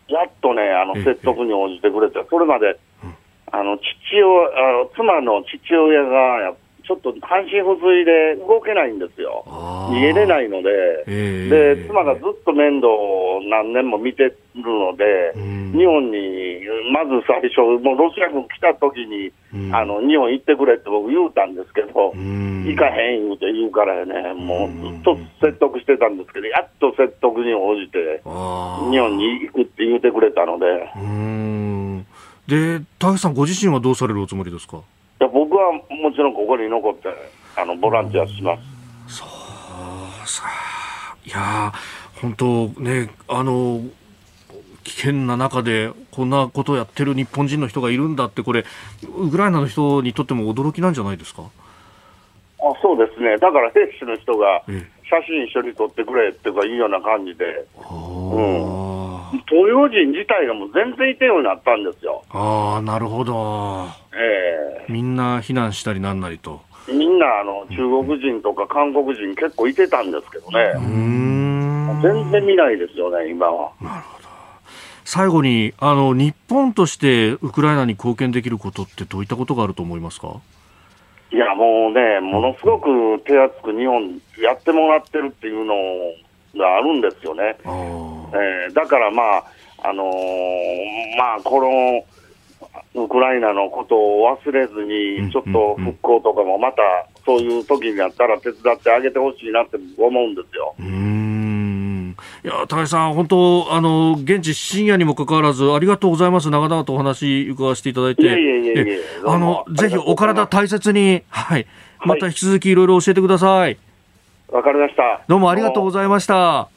[SPEAKER 4] え、やっとね、あの説得に応じてくれて、それまで、あの父親あの妻の父親がやっちょっと半身不随で動けないんですよ。逃げれないので、えー、で、妻がずっと面倒を何年も見てるので、うん、日本にまず最初、もうロシア軍来た時に、うん、あの日本行ってくれって僕言うたんですけど、うん、行かへんって言うからね、もうずっと説得してたんですけど、やっと説得に応じて、日本に行くって言うてくれたので。
[SPEAKER 1] で、高橋さん、ご自身はどうされるおつもりですか？い
[SPEAKER 4] や僕はもちろんここに残って、あのボランティアします。
[SPEAKER 1] そうさいや本当ね、あの危険な中でこんなことをやってる日本人の人がいるんだって、これ、ウクライナの人にとっても驚きなんじゃないですか？
[SPEAKER 4] あそうですね、だから兵士の人が写真一緒に撮ってくれっていうか、いうような感じで、うん、東洋人自体がもう全然いてようになったんですよ。
[SPEAKER 1] あなるほど、えー、みんな避難したりなんなりと。
[SPEAKER 4] みんなあの中国人とか韓国人結構いてたんですけどね、全然見ないですよね、今は。なるほど。
[SPEAKER 1] 最後にあの日本としてウクライナに貢献できることってどういったことがあると思いますか？
[SPEAKER 4] いやもうね、ものすごく手厚く日本やってもらってるっていうのがあるんですよね。えー、だからまあ、あのー、まあ、このウクライナのことを忘れずに、ちょっと復興とかもまたそういう時になったら手伝ってあげてほしいなって思うんですよ。
[SPEAKER 1] うん。いや高橋さん、本当、あの現地深夜にもかかわらず、ありがとうございます、長々とお話伺わせていただいて、いえいえいえあのぜひお体大切に、はい、また引き続きいろいろ教えてください。
[SPEAKER 4] わ、かりました。
[SPEAKER 1] どうもありがとうございました。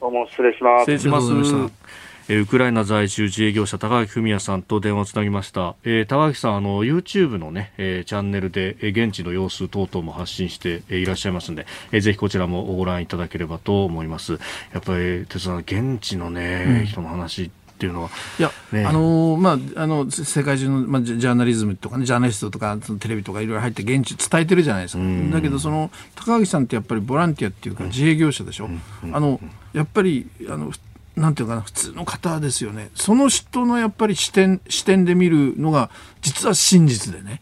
[SPEAKER 4] どうも失礼します。
[SPEAKER 1] 失礼します。えー、ウクライナ在住自営業者高垣文也さんと電話をつなぎました、えー、高垣さんあの YouTube のね、えー、チャンネルで、えー、現地の様子等々も発信して、えー、いらっしゃいますので、えー、ぜひこちらもご覧いただければと思いますやっぱり哲さん現地のね、うん、人の話っていうのは。
[SPEAKER 3] いや、ね、あのまあ、あの、世界中の、まあ、ジャーナリズムとかね、ジャーナリストとか、そのテレビとかいろいろ入って現地伝えてるじゃないですか。だけど、その、高垣さんってやっぱりボランティアっていうか、自営業者でしょ？うん、あの、やっぱり、あの、なんていうかな普通の方ですよね。その人のやっぱり視点視点で見るのが実は真実でね。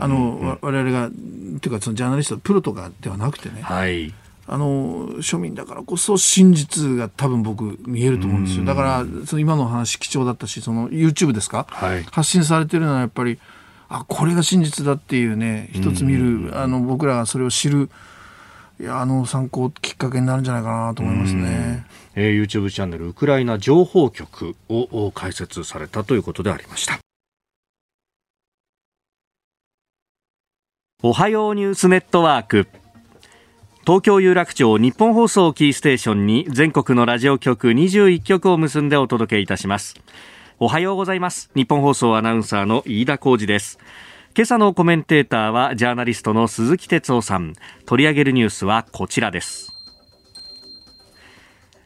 [SPEAKER 3] あの我々がっていうかそのジャーナリストプロとかではなくてね、はい、あの庶民だからこそ真実が多分僕見えると思うんですよだからその今の話貴重だったしその YouTube ですか、はい、発信されてるのはやっぱりあこれが真実だっていうね一つ見るあの僕らがそれを知るいやあの参考きっかけになるんじゃないかなと思いますね。
[SPEAKER 1] えー、YouTube チャンネルウクライナ情報局を開設されたということでありました。おはようニュースネットワーク。東京有楽町日本放送キーステーションに全国のラジオ局21局を結んでお届けいたします。おはようございます。日本放送アナウンサーの飯田浩二です。今朝のコメンテーターはジャーナリストの鈴木哲夫さん。取り上げるニュースはこちらです。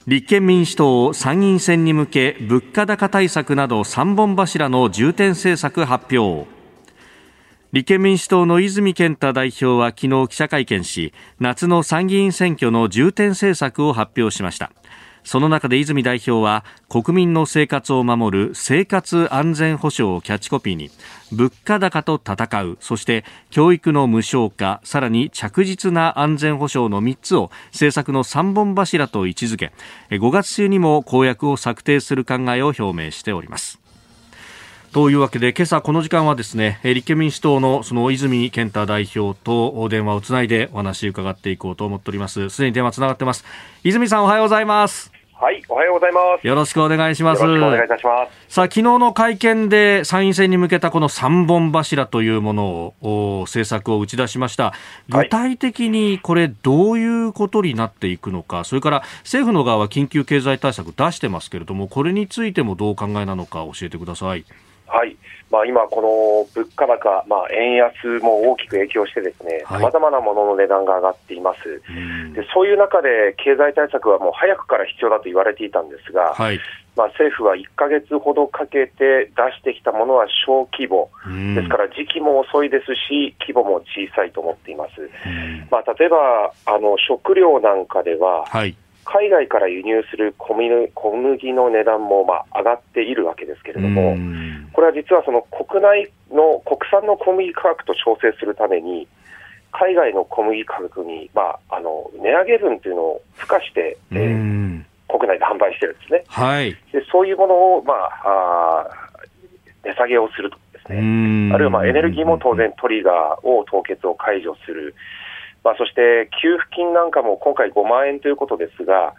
[SPEAKER 1] 立憲民主党参院選に向け物価高対策など3本柱の重点政策発表立憲民主党の泉健太代表は昨日記者会見し夏の参議院選挙の重点政策を発表しました。その中で泉代表は国民の生活を守る生活安全保障をキャッチコピーに物価高と戦うそして教育の無償化さらに着実な安全保障の3つを政策の3本柱と位置づけ5月中にも公約を策定する考えを表明しております。というわけで今朝この時間はですね立憲民主党のその泉健太代表と電話をつないでお話伺っていこうと思っておりますすでに電話つながってます泉さんおはようございます
[SPEAKER 5] はい、おはようございます。
[SPEAKER 1] よろしくお願いします。よ
[SPEAKER 5] ろしくお願いいたします。
[SPEAKER 1] さあ、昨日の会見で参院選に向けたこの3本柱というものを、政策を打ち出しました。具体的にこれどういうことになっていくのか、はい、それから政府の側は緊急経済対策出してますけれども、これについてもどうお考えなのか教えてください。
[SPEAKER 5] はい。まあ、今、この物価高、まあ、円安も大きく影響してですね、さまざまなものの値段が上がっています。で、そういう中で経済対策はもう早くから必要だと言われていたんですが、はい、まあ、政府は1か月ほどかけて出してきたものは小規模、ですから時期も遅いですし、規模も小さいと思っています。まあ、例えばあの食料なんかでは、はい海外から輸入する小麦の値段もまあ上がっているわけですけれども、これは実はその国内の国産の小麦価格と調整するために、海外の小麦価格に、まあ、あの値上げ分というのを付加して、えー、国内で販売してるんですね。はい、でそういうものを、まあ、あ下げをするとですね、あるいはまあエネルギーも当然トリガーを凍結を解除する、まあ、そして給付金なんかも今回5万円ということですが、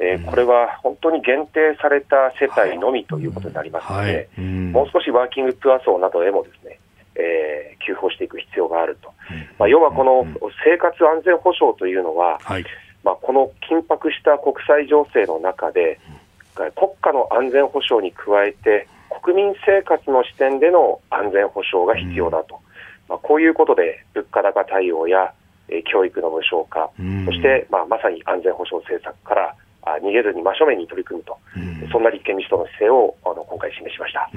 [SPEAKER 5] えー、これは本当に限定された世帯のみということになりますので、はい、もう少しワーキングプア層などへもですね、えー、給付をしていく必要があると、まあ、要はこの生活安全保障というのは、はい、まあ、この緊迫した国際情勢の中で、国家の安全保障に加えて、国民生活の視点での安全保障が必要だと、まあ、こういうことで物価高対応や教育の無償化、そして、まあ、まさに安全保障政策から逃げずに真正面に取り組むと、そんな立憲民主党の姿勢をあの今回示しました。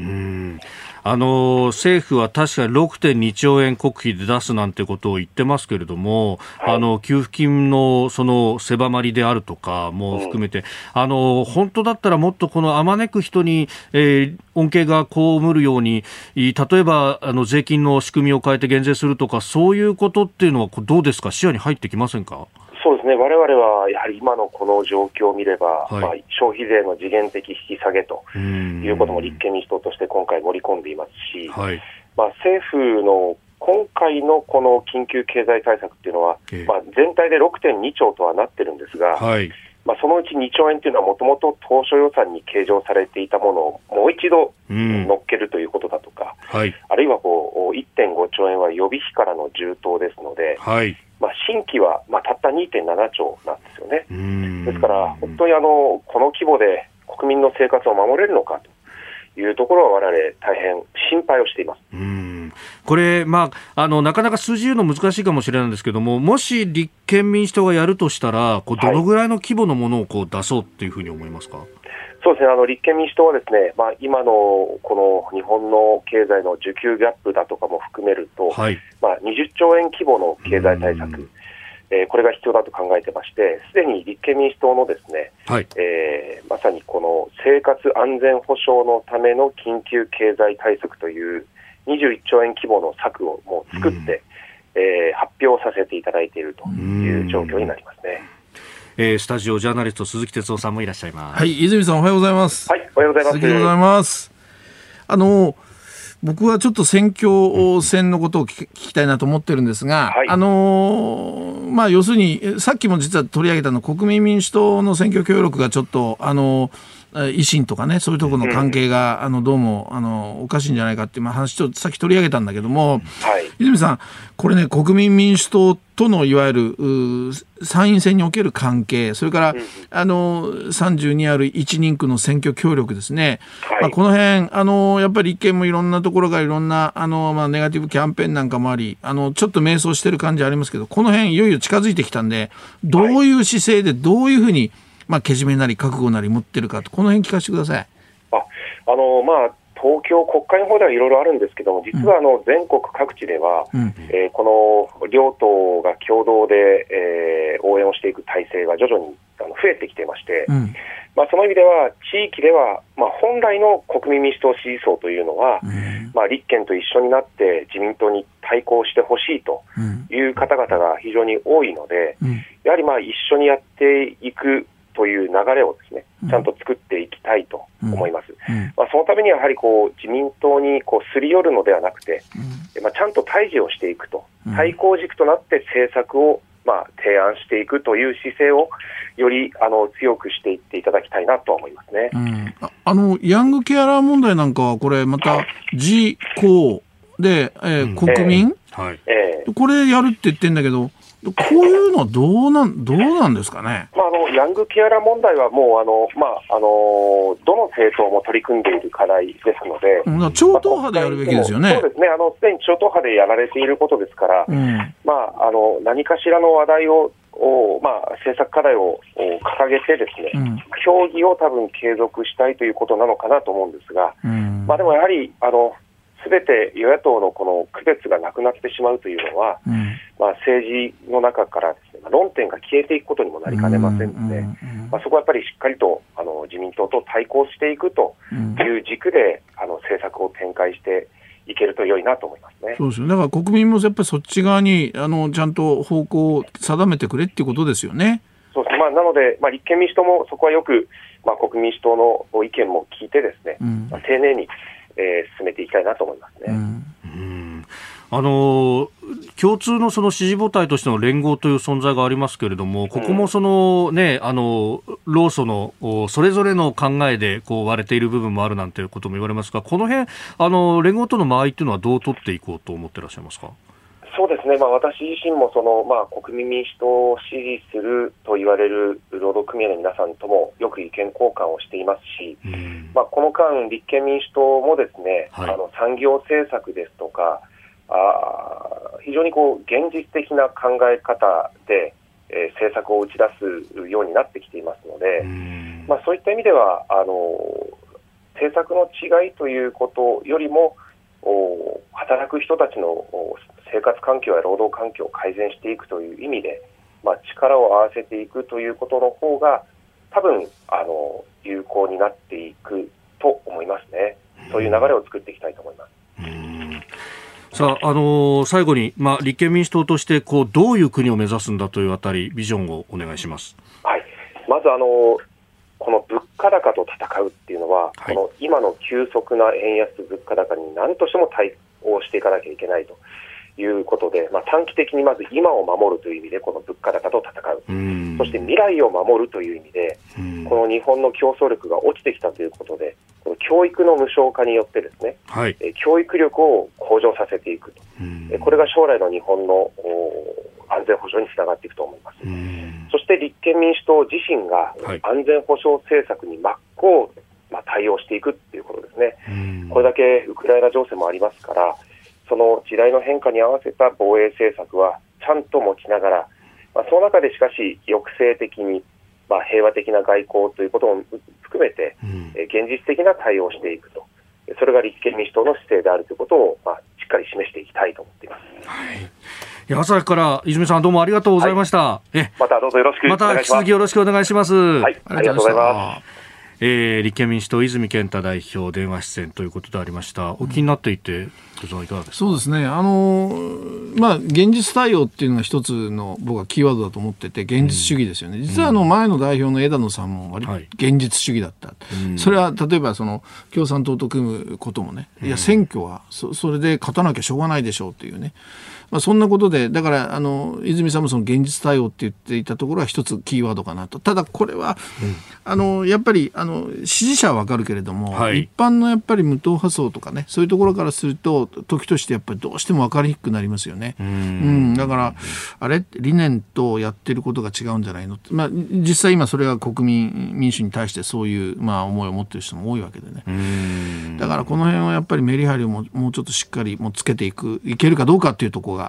[SPEAKER 1] あの政府は確かに6.2兆円国費で出すなんてことを言ってますけれども、はい、あの給付金のその狭まりであるとかも含めて、うん、あの本当だったらもっとこのあまねく人に、えー、恩恵が被るように、例えばあの税金の仕組みを変えて減税するとか、そういうことっていうのはどうですか、視野に入ってきませんか？
[SPEAKER 5] そうですね、われわれはやはり今のこの状況を見れば、はい、まあ、消費税の次元的引き下げということも立憲民主党として今回盛り込んでいますし、はい、まあ、政府の今回のこの緊急経済対策っていうのは、えー、まあ、全体で6.2兆とはなってるんですが、はい、まあ、そのうち2兆円というのはもともと当初予算に計上されていたものをもう一度乗っけるということだとか、うんはい、あるいはこう1.5兆円は予備費からの充当ですので、はい、まあ、新規はまあたった2.7兆なんですよね。ですから、本当にあのこの規模で国民の生活を守れるのかというところは、われわれ大変心配をしています。
[SPEAKER 1] これ、まあ、あのなかなか数字言うの難しいかもしれないんですけども、もし立憲民主党がやるとしたら、こうどのぐらいの規模のものをこう出そうっていうふうに思いますか？はい
[SPEAKER 5] そうですね、あの立憲民主党はですね、まあ、今のこの日本の経済の需給ギャップだとかも含めると、はい、まあ、20兆円規模の経済対策、えー、これが必要だと考えてまして、すでに立憲民主党のですね、はい、えー、まさにこの生活安全保障のための緊急経済対策という21兆円規模の策をもう作って、えー、発表させていただいているという状況になりますね。
[SPEAKER 1] えー、スタジオジャーナリスト鈴木哲夫さんもいらっしゃいます。
[SPEAKER 3] はい、泉さんおはようございます。
[SPEAKER 5] はい、おはようございます。
[SPEAKER 3] 鈴木でございます。あの僕はちょっと選挙戦のことを聞きたいなと思ってるんですが、はい、あのまあ、要するに、さっきも実は取り上げたの、国民民主党の選挙協力がちょっと、あの維新とかね、そういうところの関係が、うん、あのどうもあのおかしいんじゃないかっていう話、ちょっとさっき取り上げたんだけども、はい、泉さん、これね、国民民主党とのいわゆる参院選における関係、それから、うん、あの32ある1人区の選挙協力ですね、はい、まあ、この辺あのやっぱり立憲もいろんなところがいろんなあの、まあ、ネガティブキャンペーンなんかもあり、あのちょっと迷走してる感じありますけど、この辺いよいよ近づいてきたんで、どういう姿勢で、どういうふうに、まあ、けじめなり覚悟なり持ってるかと、この辺聞かせてください。
[SPEAKER 5] ああのまあ東京国会の方ではいろいろあるんですけども、実はあの全国各地では、うん、えー、この両党が共同で、えー、応援をしていく体制が徐々にあの増えてきていまして、うん、まあ、その意味では、地域では、まあ、本来の国民民主党支持層というのは、うん、まあ、立憲と一緒になって自民党に対抗してほしいという方々が非常に多いので、やはりまあ一緒にやっていくという流れをですね、ちゃんと作っていきたいと思います。うん。うん、まあ、そのためにはやはりこう自民党にこうすり寄るのではなくて、うん、まあ、ちゃんと対峙をしていくと、対抗軸となって政策をまあ提案していくという姿勢をよりあの強くしていっていただきたいなと思いますね。
[SPEAKER 3] ああのヤングケアラー問題なんかはこれまた自公で、えー、国民、えー、これやるって言ってんだけど。こういうのはどうなん、どうなんですかね？
[SPEAKER 5] まあ、あの、ヤングケアラー問題はもう、あの、まあ、あの、どの政党も取り組んでいる課題ですので。
[SPEAKER 3] 超党派でやるべきですよね。
[SPEAKER 5] そうですね。あの、すでに超党派でやられていることですから、うん、まあ、あの、何かしらの話題を、をまあ、政策課題を掲げてですね、うん、協議を多分継続したいということなのかなと思うんですが、うん、まあでもやはり、あの、すべて与野党のこの区別がなくなってしまうというのは、うん、まあ、政治の中からですね、まあ、論点が消えていくことにもなりかねませんので、まあ、そこはやっぱりしっかりとあの自民党と対抗していくという軸で、あの政策を展開していけると良いなと思いますね。
[SPEAKER 3] そうですよ。だから国民もやっぱりそっち側にあのちゃんと方向を定めてくれっていうことですよね。
[SPEAKER 5] そうですまあ、なので、まあ、立憲民主党もそこはよく、まあ、国民民主党の意見も聞いてですね、うん、まあ、丁寧にえー、進めていきたいなと思いますね。うん
[SPEAKER 1] あの共通のその支持母体としての連合という存在がありますけれども、ここもその、ね、あの労組のそれぞれの考えでこう割れている部分もあるなんていうことも言われますが、この辺あの連合との間合いというのはどう取っていこうと思ってらっしゃいますか？
[SPEAKER 5] そうですね、まあ、私自身もその、まあ、国民民主党を支持すると言われる労働組合の皆さんともよく意見交換をしていますし、まあ、この間、立憲民主党もですね、はい、あの産業政策ですとか、あ非常にこう現実的な考え方で、えー、政策を打ち出すようになってきていますので、まあ、そういった意味ではあの政策の違いということよりもお働く人たちの生活環境や労働環境を改善していくという意味で、まあ、力を合わせていくということの方が多分あの有効になっていくと思いますね。そういう流れを作っていきたいと思います。
[SPEAKER 1] さあ、あのー、最後に、まあ、立憲民主党としてこうどういう国を目指すんだというあたり、ビジョンをお願いします、
[SPEAKER 5] はい、まず、あのー、この物価高と戦うっていうのは、はい、この今の急速な円安物価高に何としても対応していかなきゃいけないと。いうことで、まあ、短期的にまず今を守るという意味で、この物価高と戦う、そして未来を守るという意味で、この日本の競争力が落ちてきたということで、この教育の無償化によってですね、はい、教育力を向上させていくと、これが将来の日本の安全保障につながっていくと思います。そして立憲民主党自身が安全保障政策に真っ向、まあ、対応していくということですね。これだけウクライナ情勢もありますから、その時代の変化に合わせた防衛政策はちゃんと持ちながら、まあ、その中でしかし抑制的に、まあ、平和的な外交ということも含めて、うん、現実的な対応をしていくと、それが立憲民主党の姿勢であるということを、まあ、しっかり示していきたいと思っています。はい
[SPEAKER 1] 朝から泉さんどうもありがとうございました。は
[SPEAKER 5] い、えまたどうぞよろしく
[SPEAKER 1] また引き続きよろしくお願いします。
[SPEAKER 5] はい、ありがとうございます。
[SPEAKER 1] えー、立憲民主党、泉健太代表、電話出演ということでありました、お気になっていて、いかがですか？
[SPEAKER 3] そうですね、あのまあ、現実対応っていうのが一つの僕はキーワードだと思ってて、現実主義ですよね、うん、実はあの前の代表の枝野さんも割と現実主義だった、はい、それは例えばその共産党と組むこともね、いや、選挙はそそれで勝たなきゃしょうがないでしょうっていうね。まあ、そんなことで、だからあの泉さんもその現実対応って言っていたところは一つキーワードかなと、ただこれは、うん、あのやっぱりあの支持者は分かるけれども、はい、一般のやっぱり無党派層とかね、そういうところからすると、時としてやっぱりどうしても分かりにくくなりますよね。うん。うん。だから、あれ、理念とやってることが違うんじゃないの？まあ、実際今、それは国民民主に対してそういう、まあ、思いを持ってる人も多いわけでね。だからこの辺はやっぱりメリハリをももうちょっとしっかりもつけていく、いけるかどうかっていうところが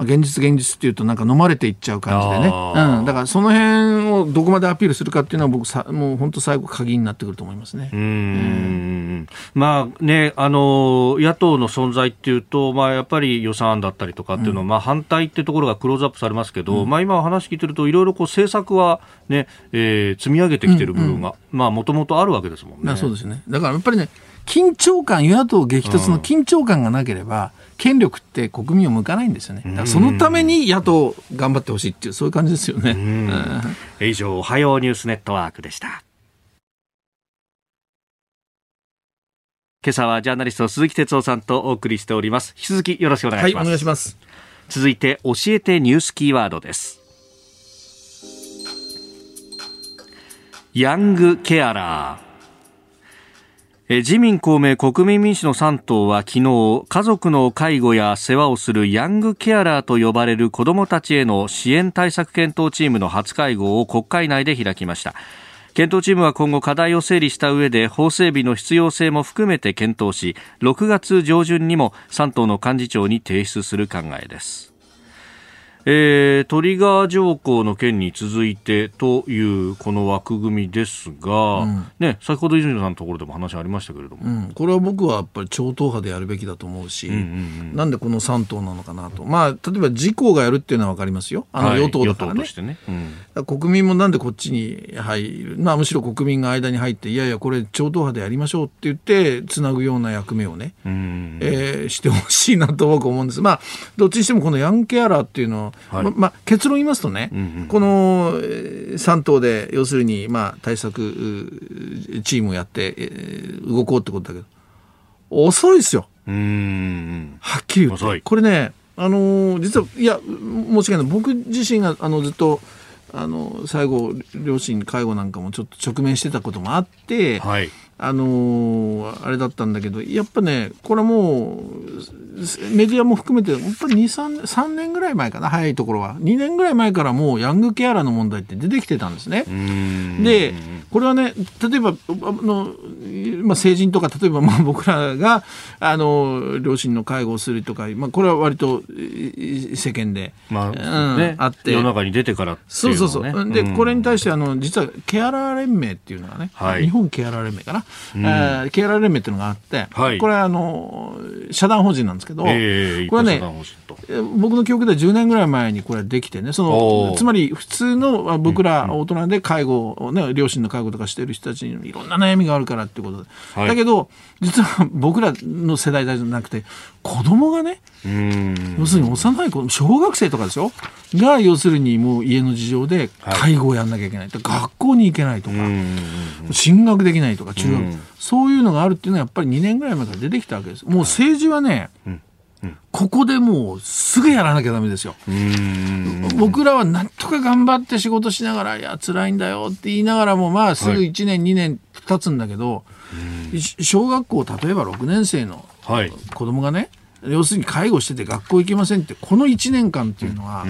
[SPEAKER 3] まあ、現実現実っていうとなんか飲まれていっちゃう感じでね、うん、だからその辺をどこまでアピールするかっていうのは僕さもう本当最後鍵になってくると思いますね。うん、
[SPEAKER 1] まあねあの野党の存在っていうとまあやっぱり予算案だったりとかっていうのは、うん、まあ反対っていうところがクローズアップされますけど、うん、まあ今お話聞いてるといろいろこう政策はね、えー、積み上げてきてる部分が、まあもともとあるわけですもんね。
[SPEAKER 3] そうですね。だからやっぱりね緊張感与野党激突の緊張感がなければ、権力って国民を向かないんですよね。そのために野党頑張ってほしいっていう、そういう感じですよね。
[SPEAKER 1] 以上、おはようニュースネットワークでした。今朝はジャーナリスト鈴木哲夫さんとお送りしております。引き続きよろしくお願いします。はい、お願いします。続いて、教えてニュースキーワードです。ヤングケアラー。自民公明国民民主の3党は昨日家族の介護や世話をするヤングケアラーと呼ばれる子どもたちへの支援対策検討チームの初会合を国会内で開きました。検討チームは今後課題を整理した上で法整備の必要性も含めて検討し6月上旬にも3党の幹事長に提出する考えです。えー、トリガー条項の件に続いてというこの枠組みですが、うん、ね、先ほど泉さんのところでも話ありましたけれども、
[SPEAKER 3] うん、これは僕はやっぱり超党派でやるべきだと思うし、うんうんうん、なんでこの3党なのかなと、まあ、例えば自公がやるっていうのは分かりますよ、あの与党だからね。はい、ね。うん、国民もなんでこっちに入る、まあ、むしろ国民が間に入って、いやいや、これ、超党派でやりましょうって言って、つなぐような役目をね、うん、えー、してほしいなと僕思うんです。まあ、どっちにしてもこのヤンケアラーっていうのははい、ままあ、結論言いますとね、うんうん、この3党で要するに、まあ、対策チームをやって、えー、動こうってことだけど遅いですよ。はっきり言って。これねあのー、実はいや申し訳ない。僕自身があのずっとあの最後両親介護なんかもちょっと直面してたこともあって、はい、あのー、あれだったんだけどやっぱねこれもうメディアも含めてやっぱり23 3年ぐらい前かな早いところは。2年ぐらい前からもうヤングケアラーの問題って出てきてたんですね。でこれはね例えばあの、まあ、成人とか例えばまあ僕らがあの両親の介護をするとか、まあ、これは割と世間で、
[SPEAKER 1] まあ、うんね、あって。世の中に出てから、ね、
[SPEAKER 3] そうそうそう。でこれに対してあの実はケアラー連盟っていうのがね、はい、日本ケアラー連盟かな、うん、えー、ケアラー連盟っていうのがあって、はい、これはあの社団法人なんですけど、えー、これはね僕の記憶では10年ぐらい前にこれできてねそのつまり普通の僕ら大人で介護を、ね、両親の介護とかしてる人たちにいろんな悩みがあるからっていうことで、はい、だけど実は僕らの世代だじゃなくて子供がね要するに幼い子小学生とかでしょ？が要するにもう家の事情で介護をやんなきゃいけない、はい、学校に行けないとか進学できないとか中学。そういうのがあるっていうのはやっぱり2年ぐらい前から出てきたわけです。もう政治はね、うん。ここでもうすぐやらなきゃダメですよ。僕らはなんとか頑張って仕事しながら、いや、辛いんだよって言いながらも、まあすぐ1年、はい、2年経つんだけど、小学校、例えば6年生の子供がね、要するに介護してて学校行けませんってこの1年間っていうのは、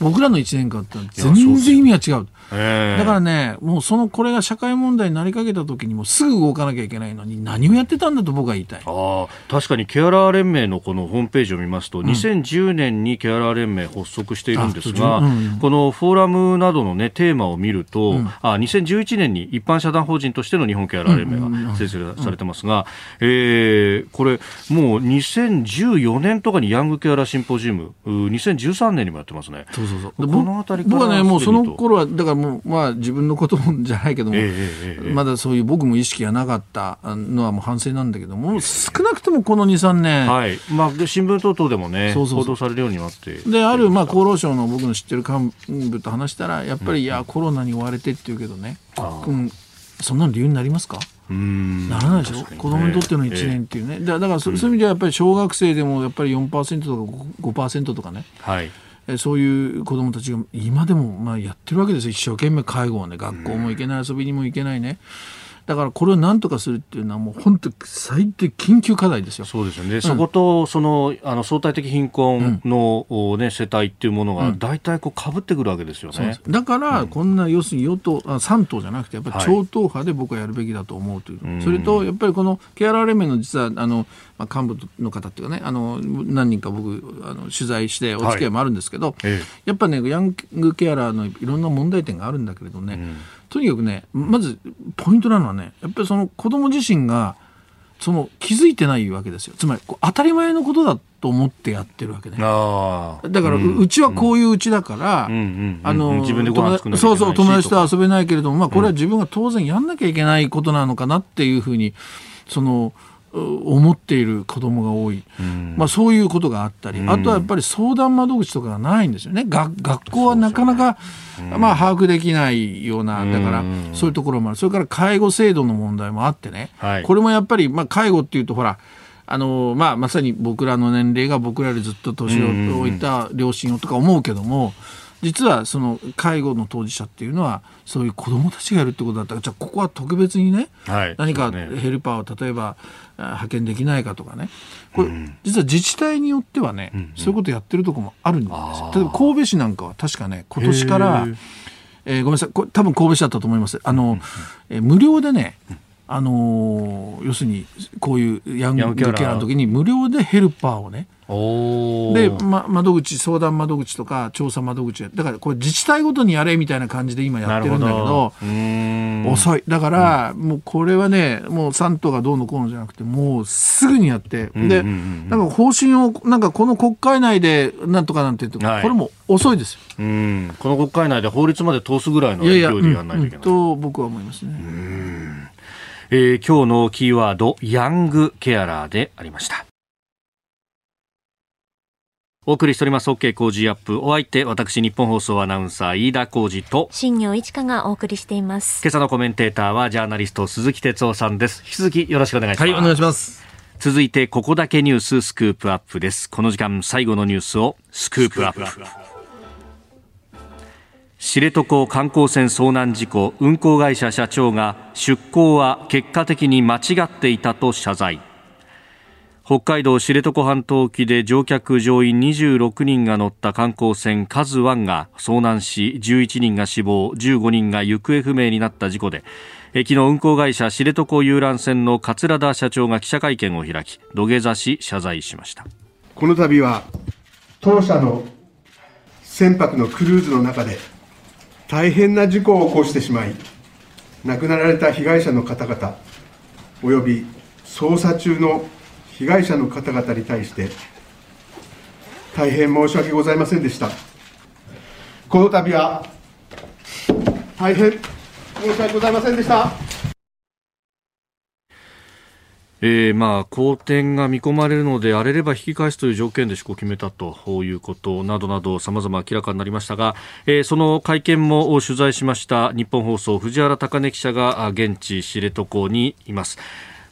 [SPEAKER 3] 僕らの1年間って全然意味が違う。だからね、もうそのこれが社会問題になりかけた時にもすぐ動かなきゃいけないのに何をやってたんだと僕は言いたい。
[SPEAKER 1] あ確かにケアラー連盟のこのホームページを見ますと、うん、2010年にケアラー連盟発足しているんですが、うんうん、このフォーラムなどの、ね、テーマを見ると、うん、あ2011年に一般社団法人としての日本ケアラー連盟が設立されてますが、えー、これもう2014年とかにヤングケアラーシンポジウム2013年にもやってますね。
[SPEAKER 3] そうそうそう。この辺り僕はねもうその頃はだからもう、まあ、自分のことじゃないけども、えまだそういう僕も意識がなかったのはもう反省なんだけども、少なくともこの2、3年、
[SPEAKER 1] はい。まあ、新聞等々でもねそう報道されるようになって。
[SPEAKER 3] である、まあ、厚労省の僕の知ってる幹部と話したら、やっぱり、いや、コロナに追われてっていうけどね、うん、そんなの理由になりますか？ならないでしょ、ね、子供にとっての1年っていうね、えー、だからそ,、うそういう意味ではやっぱり小学生でもやっぱり4%とか 5%, とかね、はいそういう子供たちが今でもまあやってるわけですよ一生懸命介護をね学校も行けない遊びにも行けないね。だからこれを何とかするっていうのはもう本当最低緊急課題ですよ。
[SPEAKER 1] そうですよね。うん、そことそのあの相対的貧困の、うん、ね世帯っていうものが大体こう被ってくるわけですよね。
[SPEAKER 3] だからこんな要するに与党あ3党じゃなくてやっぱり超党派で僕はやるべきだと思うという。はい、それとやっぱりこのケアラー連盟の実はあのまあ、幹部の方っていうかねあの何人か僕あの取材してお付き合いもあるんですけど、はい、やっぱねヤングケアラーのいろんな問題点があるんだけれどね、うん、とにかくねまずポイントなのはねやっぱりその子供自身がその気づいてないわけですよ。つまり当たり前のことだと思ってやってるわけね。だから、うちはこういううちだから、あ
[SPEAKER 1] の自分でご飯作
[SPEAKER 3] そうそう友達と遊べないけれども、まあ、これは自分が当然やんなきゃいけないことなのかなっていうふうにその思っている子供が多い、まあ、そういうことがあったり、あとはやっぱり相談窓口とかがないんですよね。学学校はなかなか、まあ、把握できないようなだからそういうところもある。それから介護制度の問題もあってね、はい、これもやっぱり、まあ、介護っていうとほらあのまあ、まさに僕らの年齢が僕らよりずっと年を置いた両親をとか思うけども、実はその介護の当事者っていうのはそういう子どもたちがいるってことだった。らじゃあここは特別にね、はい、何かヘルパーを例えば派遣できないかとかね。これ、実は自治体によってはね、うんうん、そういうことやってるとこもあるんです例えば神戸市なんかは確かね今年から、えー、ごめんなさい。これ多分神戸市だったと思います。あの、えー、無料でね、あのー、要するにこういうヤングケアの時に無料でヘルパーをね。で、ま、窓口相談窓口とか調査窓口だからこれ自治体ごとにやれみたいな感じで今やってるんだけど遅い。だから、うん、もうこれはねもう3党がどうのこうのじゃなくてもうすぐにやって、うんうんうん、でなんか方針をなんかこの国会内でなんとかなんて言うと、はい、これも遅いですよ。
[SPEAKER 1] うん。この国会内で法律まで通すぐらいの勢いでやらないといけない、うん、
[SPEAKER 3] と僕は思いますね。
[SPEAKER 1] えー、今日のキーワードヤングケアラーでありました。お送りしております OK 工事アップ。お相手私日本放送アナウンサー飯田浩二と。
[SPEAKER 2] 新業一華がお送りしています。
[SPEAKER 1] 今朝のコメンテーターはジャーナリスト鈴木哲夫さんです。引き続きよろしくお願いします。
[SPEAKER 3] はいお願いします。
[SPEAKER 1] 続いてここだけニューススクープアップです。この時間最後のニュースをスクープアップ知床観光船遭難事故運航会社社長が出航は結果的に間違っていたと謝罪。北海道知床半島沖で乗客乗員26人が乗った観光船カズワンが遭難し11人が死亡15人が行方不明になった事故で昨日運航会社知床遊覧船の桂田社長が記者会見を開き土下座し謝罪しました。
[SPEAKER 6] この度は当社の船舶のクルーズの中で大変な事故を起こしてしまい亡くなられた被害者の方々および捜査中の被害者の方々に対して大変申し訳ございませんでした。この度は大変申し訳ございませんでした。
[SPEAKER 1] えー、まあ、好転が見込まれるので、荒れれば引き返すという条件で出航を決めたということなどなど、様々明らかになりましたが、えー、その会見も取材しました日本放送、藤原貴根記者が現地知床にいます。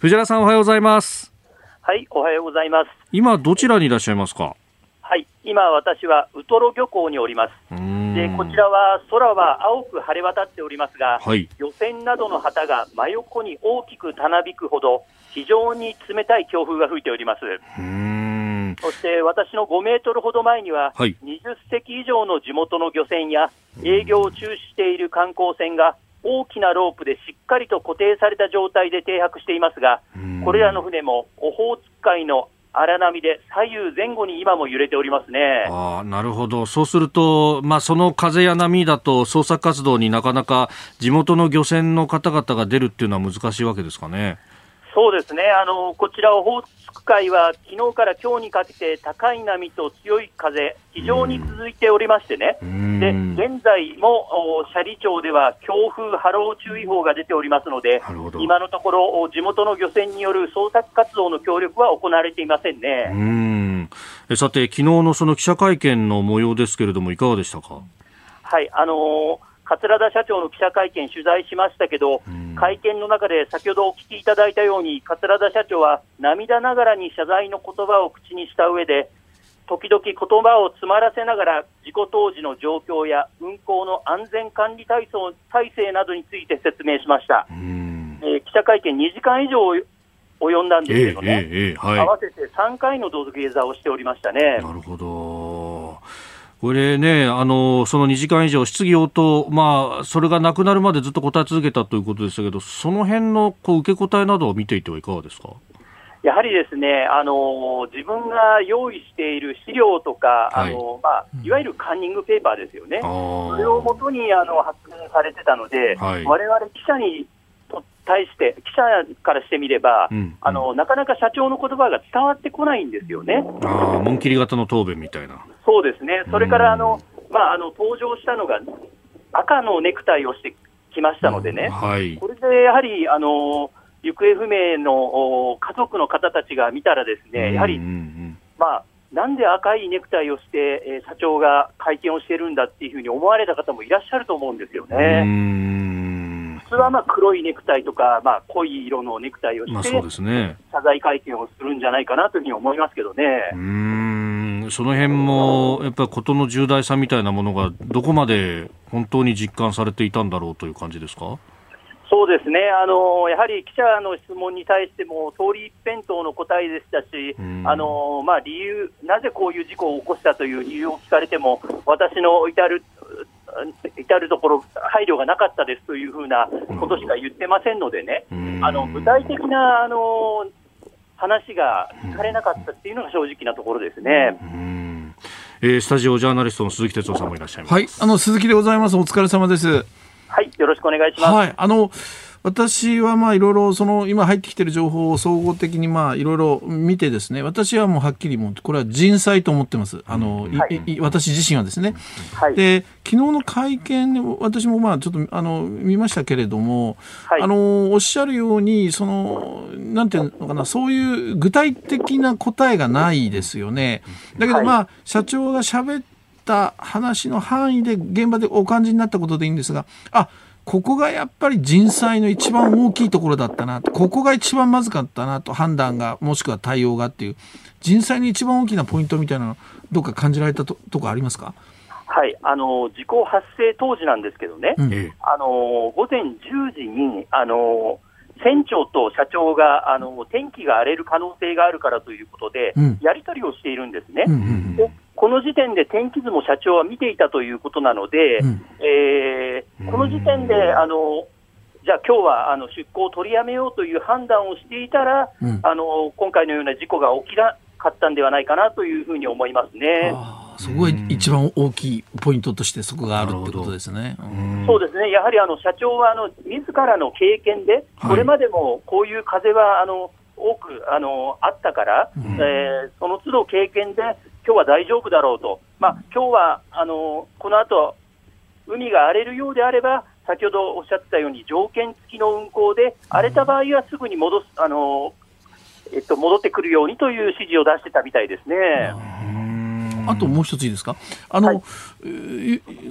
[SPEAKER 1] 藤原さんおはようございます。
[SPEAKER 7] はい、おはようございます。
[SPEAKER 1] 今、どちらにいらっしゃいますか？
[SPEAKER 7] はい、今、私はウトロ漁港におります。で、こちらは空は青く晴れ渡っておりますが、はい、漁船などの旗が真横に大きくたなびくほど、非常に冷たい強風が吹いております。そして私の5メートルほど前には、はい、20隻以上の地元の漁船や営業を中止している観光船が大きなロープでしっかりと固定された状態で停泊していますが、これらの船もオホーツク海の荒波で左右前後に今も揺れておりますね。
[SPEAKER 1] あなるほど、そうすると、まあ、その風や波だと、捜索活動になかなか地元の漁船の方々が出るっていうのは難しいわけですかね。
[SPEAKER 7] そうですね、あのこちら、オホーツク海は昨日から今日にかけて高い波と強い風、非常に続いておりましてね、で現在も斜里町では強風、波浪注意報が出ておりますので、今のところ、地元の漁船による捜索活動の協力は行われていませんね。
[SPEAKER 1] うん。さて、昨日のその記者会見の模様ですけれども、いかがでしたか？
[SPEAKER 7] はい。あのー桂田社長の記者会見、取材しましたけど、会見の中で先ほどお聞きいただいたように、桂田社長は涙ながらに謝罪の言葉を口にした上で、時々言葉を詰まらせながら、事故当時の状況や運航の安全管理体操体制などについて説明しました。えー、記者会見2時間以上及んだんですけどね、えーえーはい、合わせて3回の土下座をしておりましたね。
[SPEAKER 1] なるほどこれね、あの、その2時間以上、質疑応答、まあ、それがなくなるまでずっと答え続けたということでしたけど、その辺のこう受け答えなどを見ていてはいかがですか？
[SPEAKER 7] やはりですね、あの自分が用意している資料とか、はい、あのまあ、いわゆるカンニングペーパーですよね、それをもとにあの発言されてたので、われわれ記者に対して、記者からしてみれば、うんうん、あのなかなか社長の言葉が伝わってこないんですよね。
[SPEAKER 1] あ紋切り型の答弁みたいな。
[SPEAKER 7] そうですね、それからあの、まあ、あの登場したのが、赤のネクタイをしてきましたのでね、うんはい、これでやはりあの行方不明の家族の方たちが見たら、ですねやはり、うんうん、まあ、なんで赤いネクタイをして、えー、社長が会見をしてるんだっていうふうに思われた方もいらっしゃると思うんですよね。通はまあ黒いネクタイとか、まあ、濃い色のネクタイをして、そうですね、謝罪会見をするんじゃないかなというふうに思いますけどね。
[SPEAKER 1] うん。その辺も、やっぱり事の重大さみたいなものが、どこまで本当に実感されていたんだろうという感じですか？
[SPEAKER 7] そうですね、あのやはり記者の質問に対しても、通り一辺倒の答えでしたし、あのまあ、理由、なぜこういう事故を起こしたという理由を聞かれても、私の至る至るところ、配慮がなかったですというふうなことしか言ってませんのでね、あの具体的なあの話が聞かれなかったっていうのが正直なところですね。
[SPEAKER 1] えー、スタジオジャーナリストの鈴木哲夫さんもいらっしゃいます。
[SPEAKER 3] はい、あの鈴木でございます。お疲れ様です。
[SPEAKER 7] はい、よろしくお願いします。はい、
[SPEAKER 3] あの。私はまあいろいろその今入ってきている情報を総合的にまあいろいろ見てですね私はもうはっきりもうこれは人災と思ってます。あの、はい、私自身はですね、はい、で昨日の会見で私もまあちょっとあの見ましたけれども、はい、あのおっしゃるようにそのなんていうのかなそういう具体的な答えがないですよね。だけどまあ社長が喋った話の範囲で現場でお感じになったことでいいんですがあここがやっぱり人災の一番大きいところだったなここが一番まずかったなと判断がもしくは対応がっていう人災の一番大きなポイントみたいなのどっか感じられたととこありますか？
[SPEAKER 7] はいあの事故発生当時なんですけどね、うん、あの午前10時にあの船長と社長があの天気が荒れる可能性があるからということで、うん、やり取りをしているんですね。うんうんうん、でこの時点で天気図も社長は見ていたということなので、うん、えー、この時点で、あのじゃあ今日はあの出航を取りやめようという判断をしていたら、うん、あの今回のような事故が起きなかったんではないかなというふうに思いますね。
[SPEAKER 3] そこが一番大きいポイントとしてそこがあるってことですね。
[SPEAKER 7] そうですね。やはりあの社長はあの自らの経験で、これまでもこういう風はあの多くあのあったから、うん、えー、その都度経験で今日は大丈夫だろうと。まあ今日はあのこの後海が荒れるようであれば。先ほどおっしゃってたように条件付きの運航で荒れた場合はすぐに戻すあのえっと、戻ってくるようにという指示を出してたみたいですね。
[SPEAKER 3] あともう一ついいですか？あの、はい、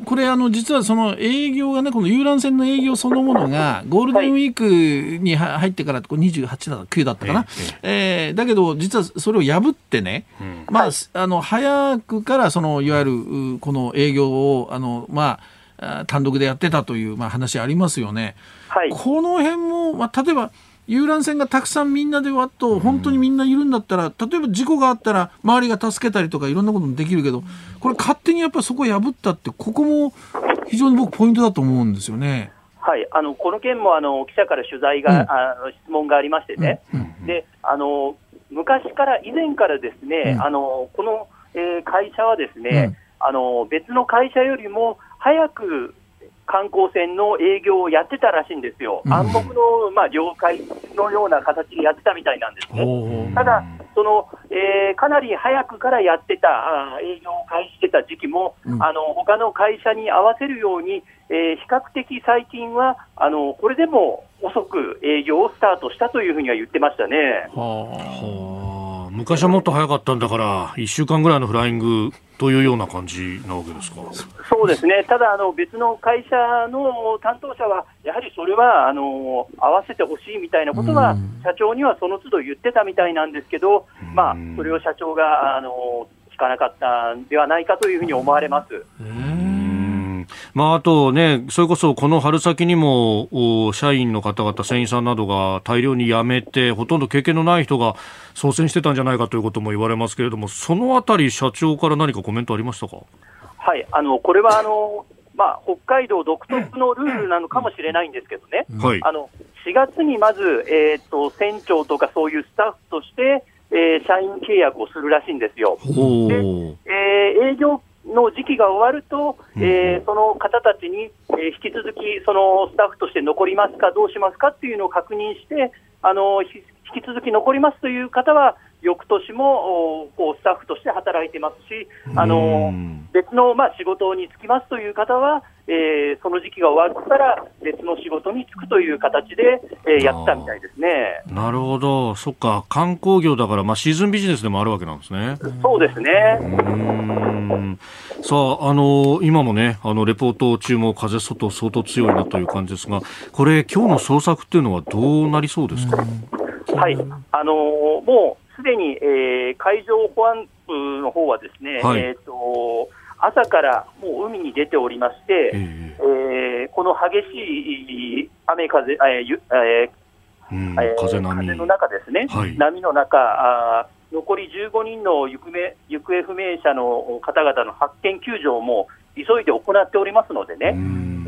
[SPEAKER 3] これあの実はその営業がねこの遊覧船の営業そのものがゴールデンウィークに入ってからこ28だ9だったかな？ええー、だけど実はそれを破ってね、うん、まあ、はい、あの早くからそのいわゆるこの営業をあのまあ単独でやってたというまあ話ありますよね。はい、この辺もまあ例えば。遊覧船がたくさんみんなでわっと本当にみんないるんだったら、例えば事故があったら周りが助けたりとかいろんなこともできるけどこれ勝手にやっぱりそこ破ったってここも非常に僕ポイントだと思うんですよね。
[SPEAKER 7] はい、あのこの件もあの記者から取材が、うん、あ質問がありましてね、うん。うん、であの昔から、以前からですね、あのこの、えー、会社はですね、あの別の会社よりも早く観光船の営業をやってたらしいんですよ、暗黙の、まあ、了解のような形でやってたみたいなんですね。ただその、えー、かなり早くからやってた、あ営業を開始してた時期も、うん、あの他の会社に合わせるように、えー、比較的最近はあのこれでも遅く営業をスタートしたというふうには言ってましたね。は
[SPEAKER 1] あ昔はもっと早かったんだから、1週間ぐらいのフライングというような感じなわけですか？
[SPEAKER 7] そうですね、ただあの、別の会社の担当者は、やはりそれはあの合わせてほしいみたいなことは、社長にはその都度言ってたみたいなんですけど、まあ、それを社長があの聞かなかったんではないかというふうに思われます。
[SPEAKER 1] まあ、あとね、それこそこの春先にも、社員の方々、船員さんなどが大量に辞めて、ほとんど経験のない人が操船してたんじゃないかということも言われますけれども、そのあたり、社長から何かコメントありましたか？
[SPEAKER 7] はい、あのこれはあの、まあ、北海道独特のルールなのかもしれないんですけどね、はい、あの4月にまず、えーと、船長とかそういうスタッフとして、えー、社員契約をするらしいんですよ。で、えー、営業の時期が終わると、えー、その方たちに、えー、引き続きそのスタッフとして残りますか、どうしますかっていうのを確認して、あの引き続き残りますという方は、翌年もこうスタッフとして働いてますし、あの別の、まあ、仕事に就きますという方は、えー、その時期が終わったら別の仕事に就くという形で、えー、やったみたいですね。
[SPEAKER 1] なるほど、そっか、観光業だから、まあ、シーズンビジネスでもあるわけなんですね。
[SPEAKER 7] そうですね。
[SPEAKER 1] さあ、あのー、今もね、あのレポート中も風、外、相当強いなという感じですが、これ、今日の捜索っていうのはどうなりそうですか？
[SPEAKER 7] はい、あのー、もうすでに、えー、海上保安部の方はですね、はい、えと朝からもう海に出ておりまして、えー、えー、この激しい雨風、えーえーえー、風波。風の中ですね、はい、波の中あ、残り15人の行方行方不明者の方々の発見、救助も急いで行っておりますのでね、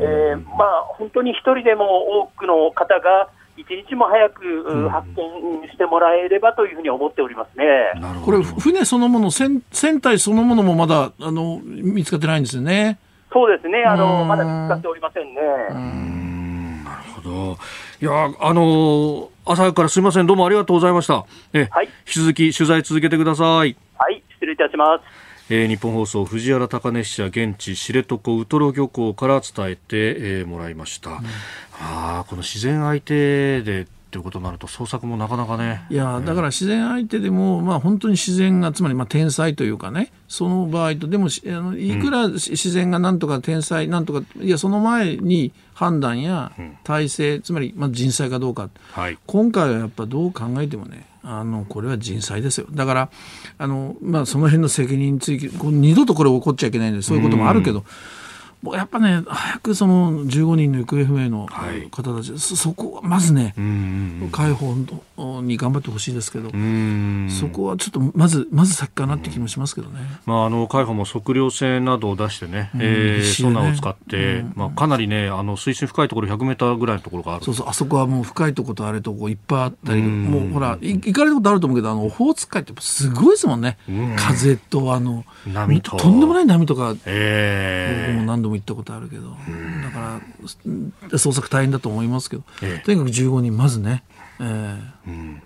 [SPEAKER 7] えーまあ、本当に一人でも多くの方が一日も早く発見してもらえればというふうに思っておりますね。
[SPEAKER 3] これ、船そのもの、船船体そのものもまだあの見つかってないんですよね。
[SPEAKER 7] そうですね、あのまだ見つかっておりませんね。
[SPEAKER 1] んなるほど。いや、あの朝からすみません、どうもありがとうございました。え、はい、引き続き取材続けてください。
[SPEAKER 7] はい、失礼いたします。
[SPEAKER 1] えー、日本放送藤原高根支社現地知床ウトロ漁港から伝えて、えー、もらいました、うん、あこの自然相手でっていうことになると創作もなかなかね。
[SPEAKER 3] いやだから自然相手でも、まあ、本当に自然がつまりまあ天才というかねその場合とでもあのいくら自然がなんとか天才なんとかいやその前に判断や体制、つまりまあ人災かどうか、はい、今回はやっぱどう考えてもねあのこれは人災ですよ。だからあの、まあ、その辺の責任について二度とこれ起こっちゃいけないんでそういうこともあるけど。うんやっぱね、早くその15人の行方不明の方たち、はい、そこはまずね、解放に頑張ってほしいですけど、そこはちょっとまず、まず先かなって気もしますけどね。
[SPEAKER 1] まあ、あの海保も測量船などを出してね、うん、えー、ソナーを使って、うん、まあ、かなりね、あの水深深いところ100メーターぐらいのところがある。
[SPEAKER 3] そうそう、あそこはもう深いところとあれとこいっぱいあったり、もうほら、行かれたことあると思うけど、あのオホーツク海ってすごいですもんね、風とあの波と。とんでもない波とか、えー、僕も何度も行ったことあるけど、だから捜索大変だと思いますけど、えー、とにかく15人まずね、えーうん。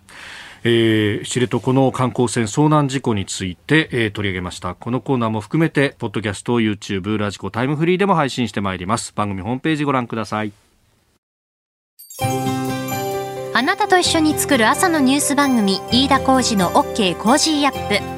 [SPEAKER 1] えー、知床の観光船遭難事故について、えー、取り上げました。このコーナーも含めてポッドキャスト YouTube radiko タイムフリーでも配信してまいります。番組ホームページご覧ください。
[SPEAKER 2] あなたと一緒に作る朝のニュース番組飯田浩二の OK コージーアップ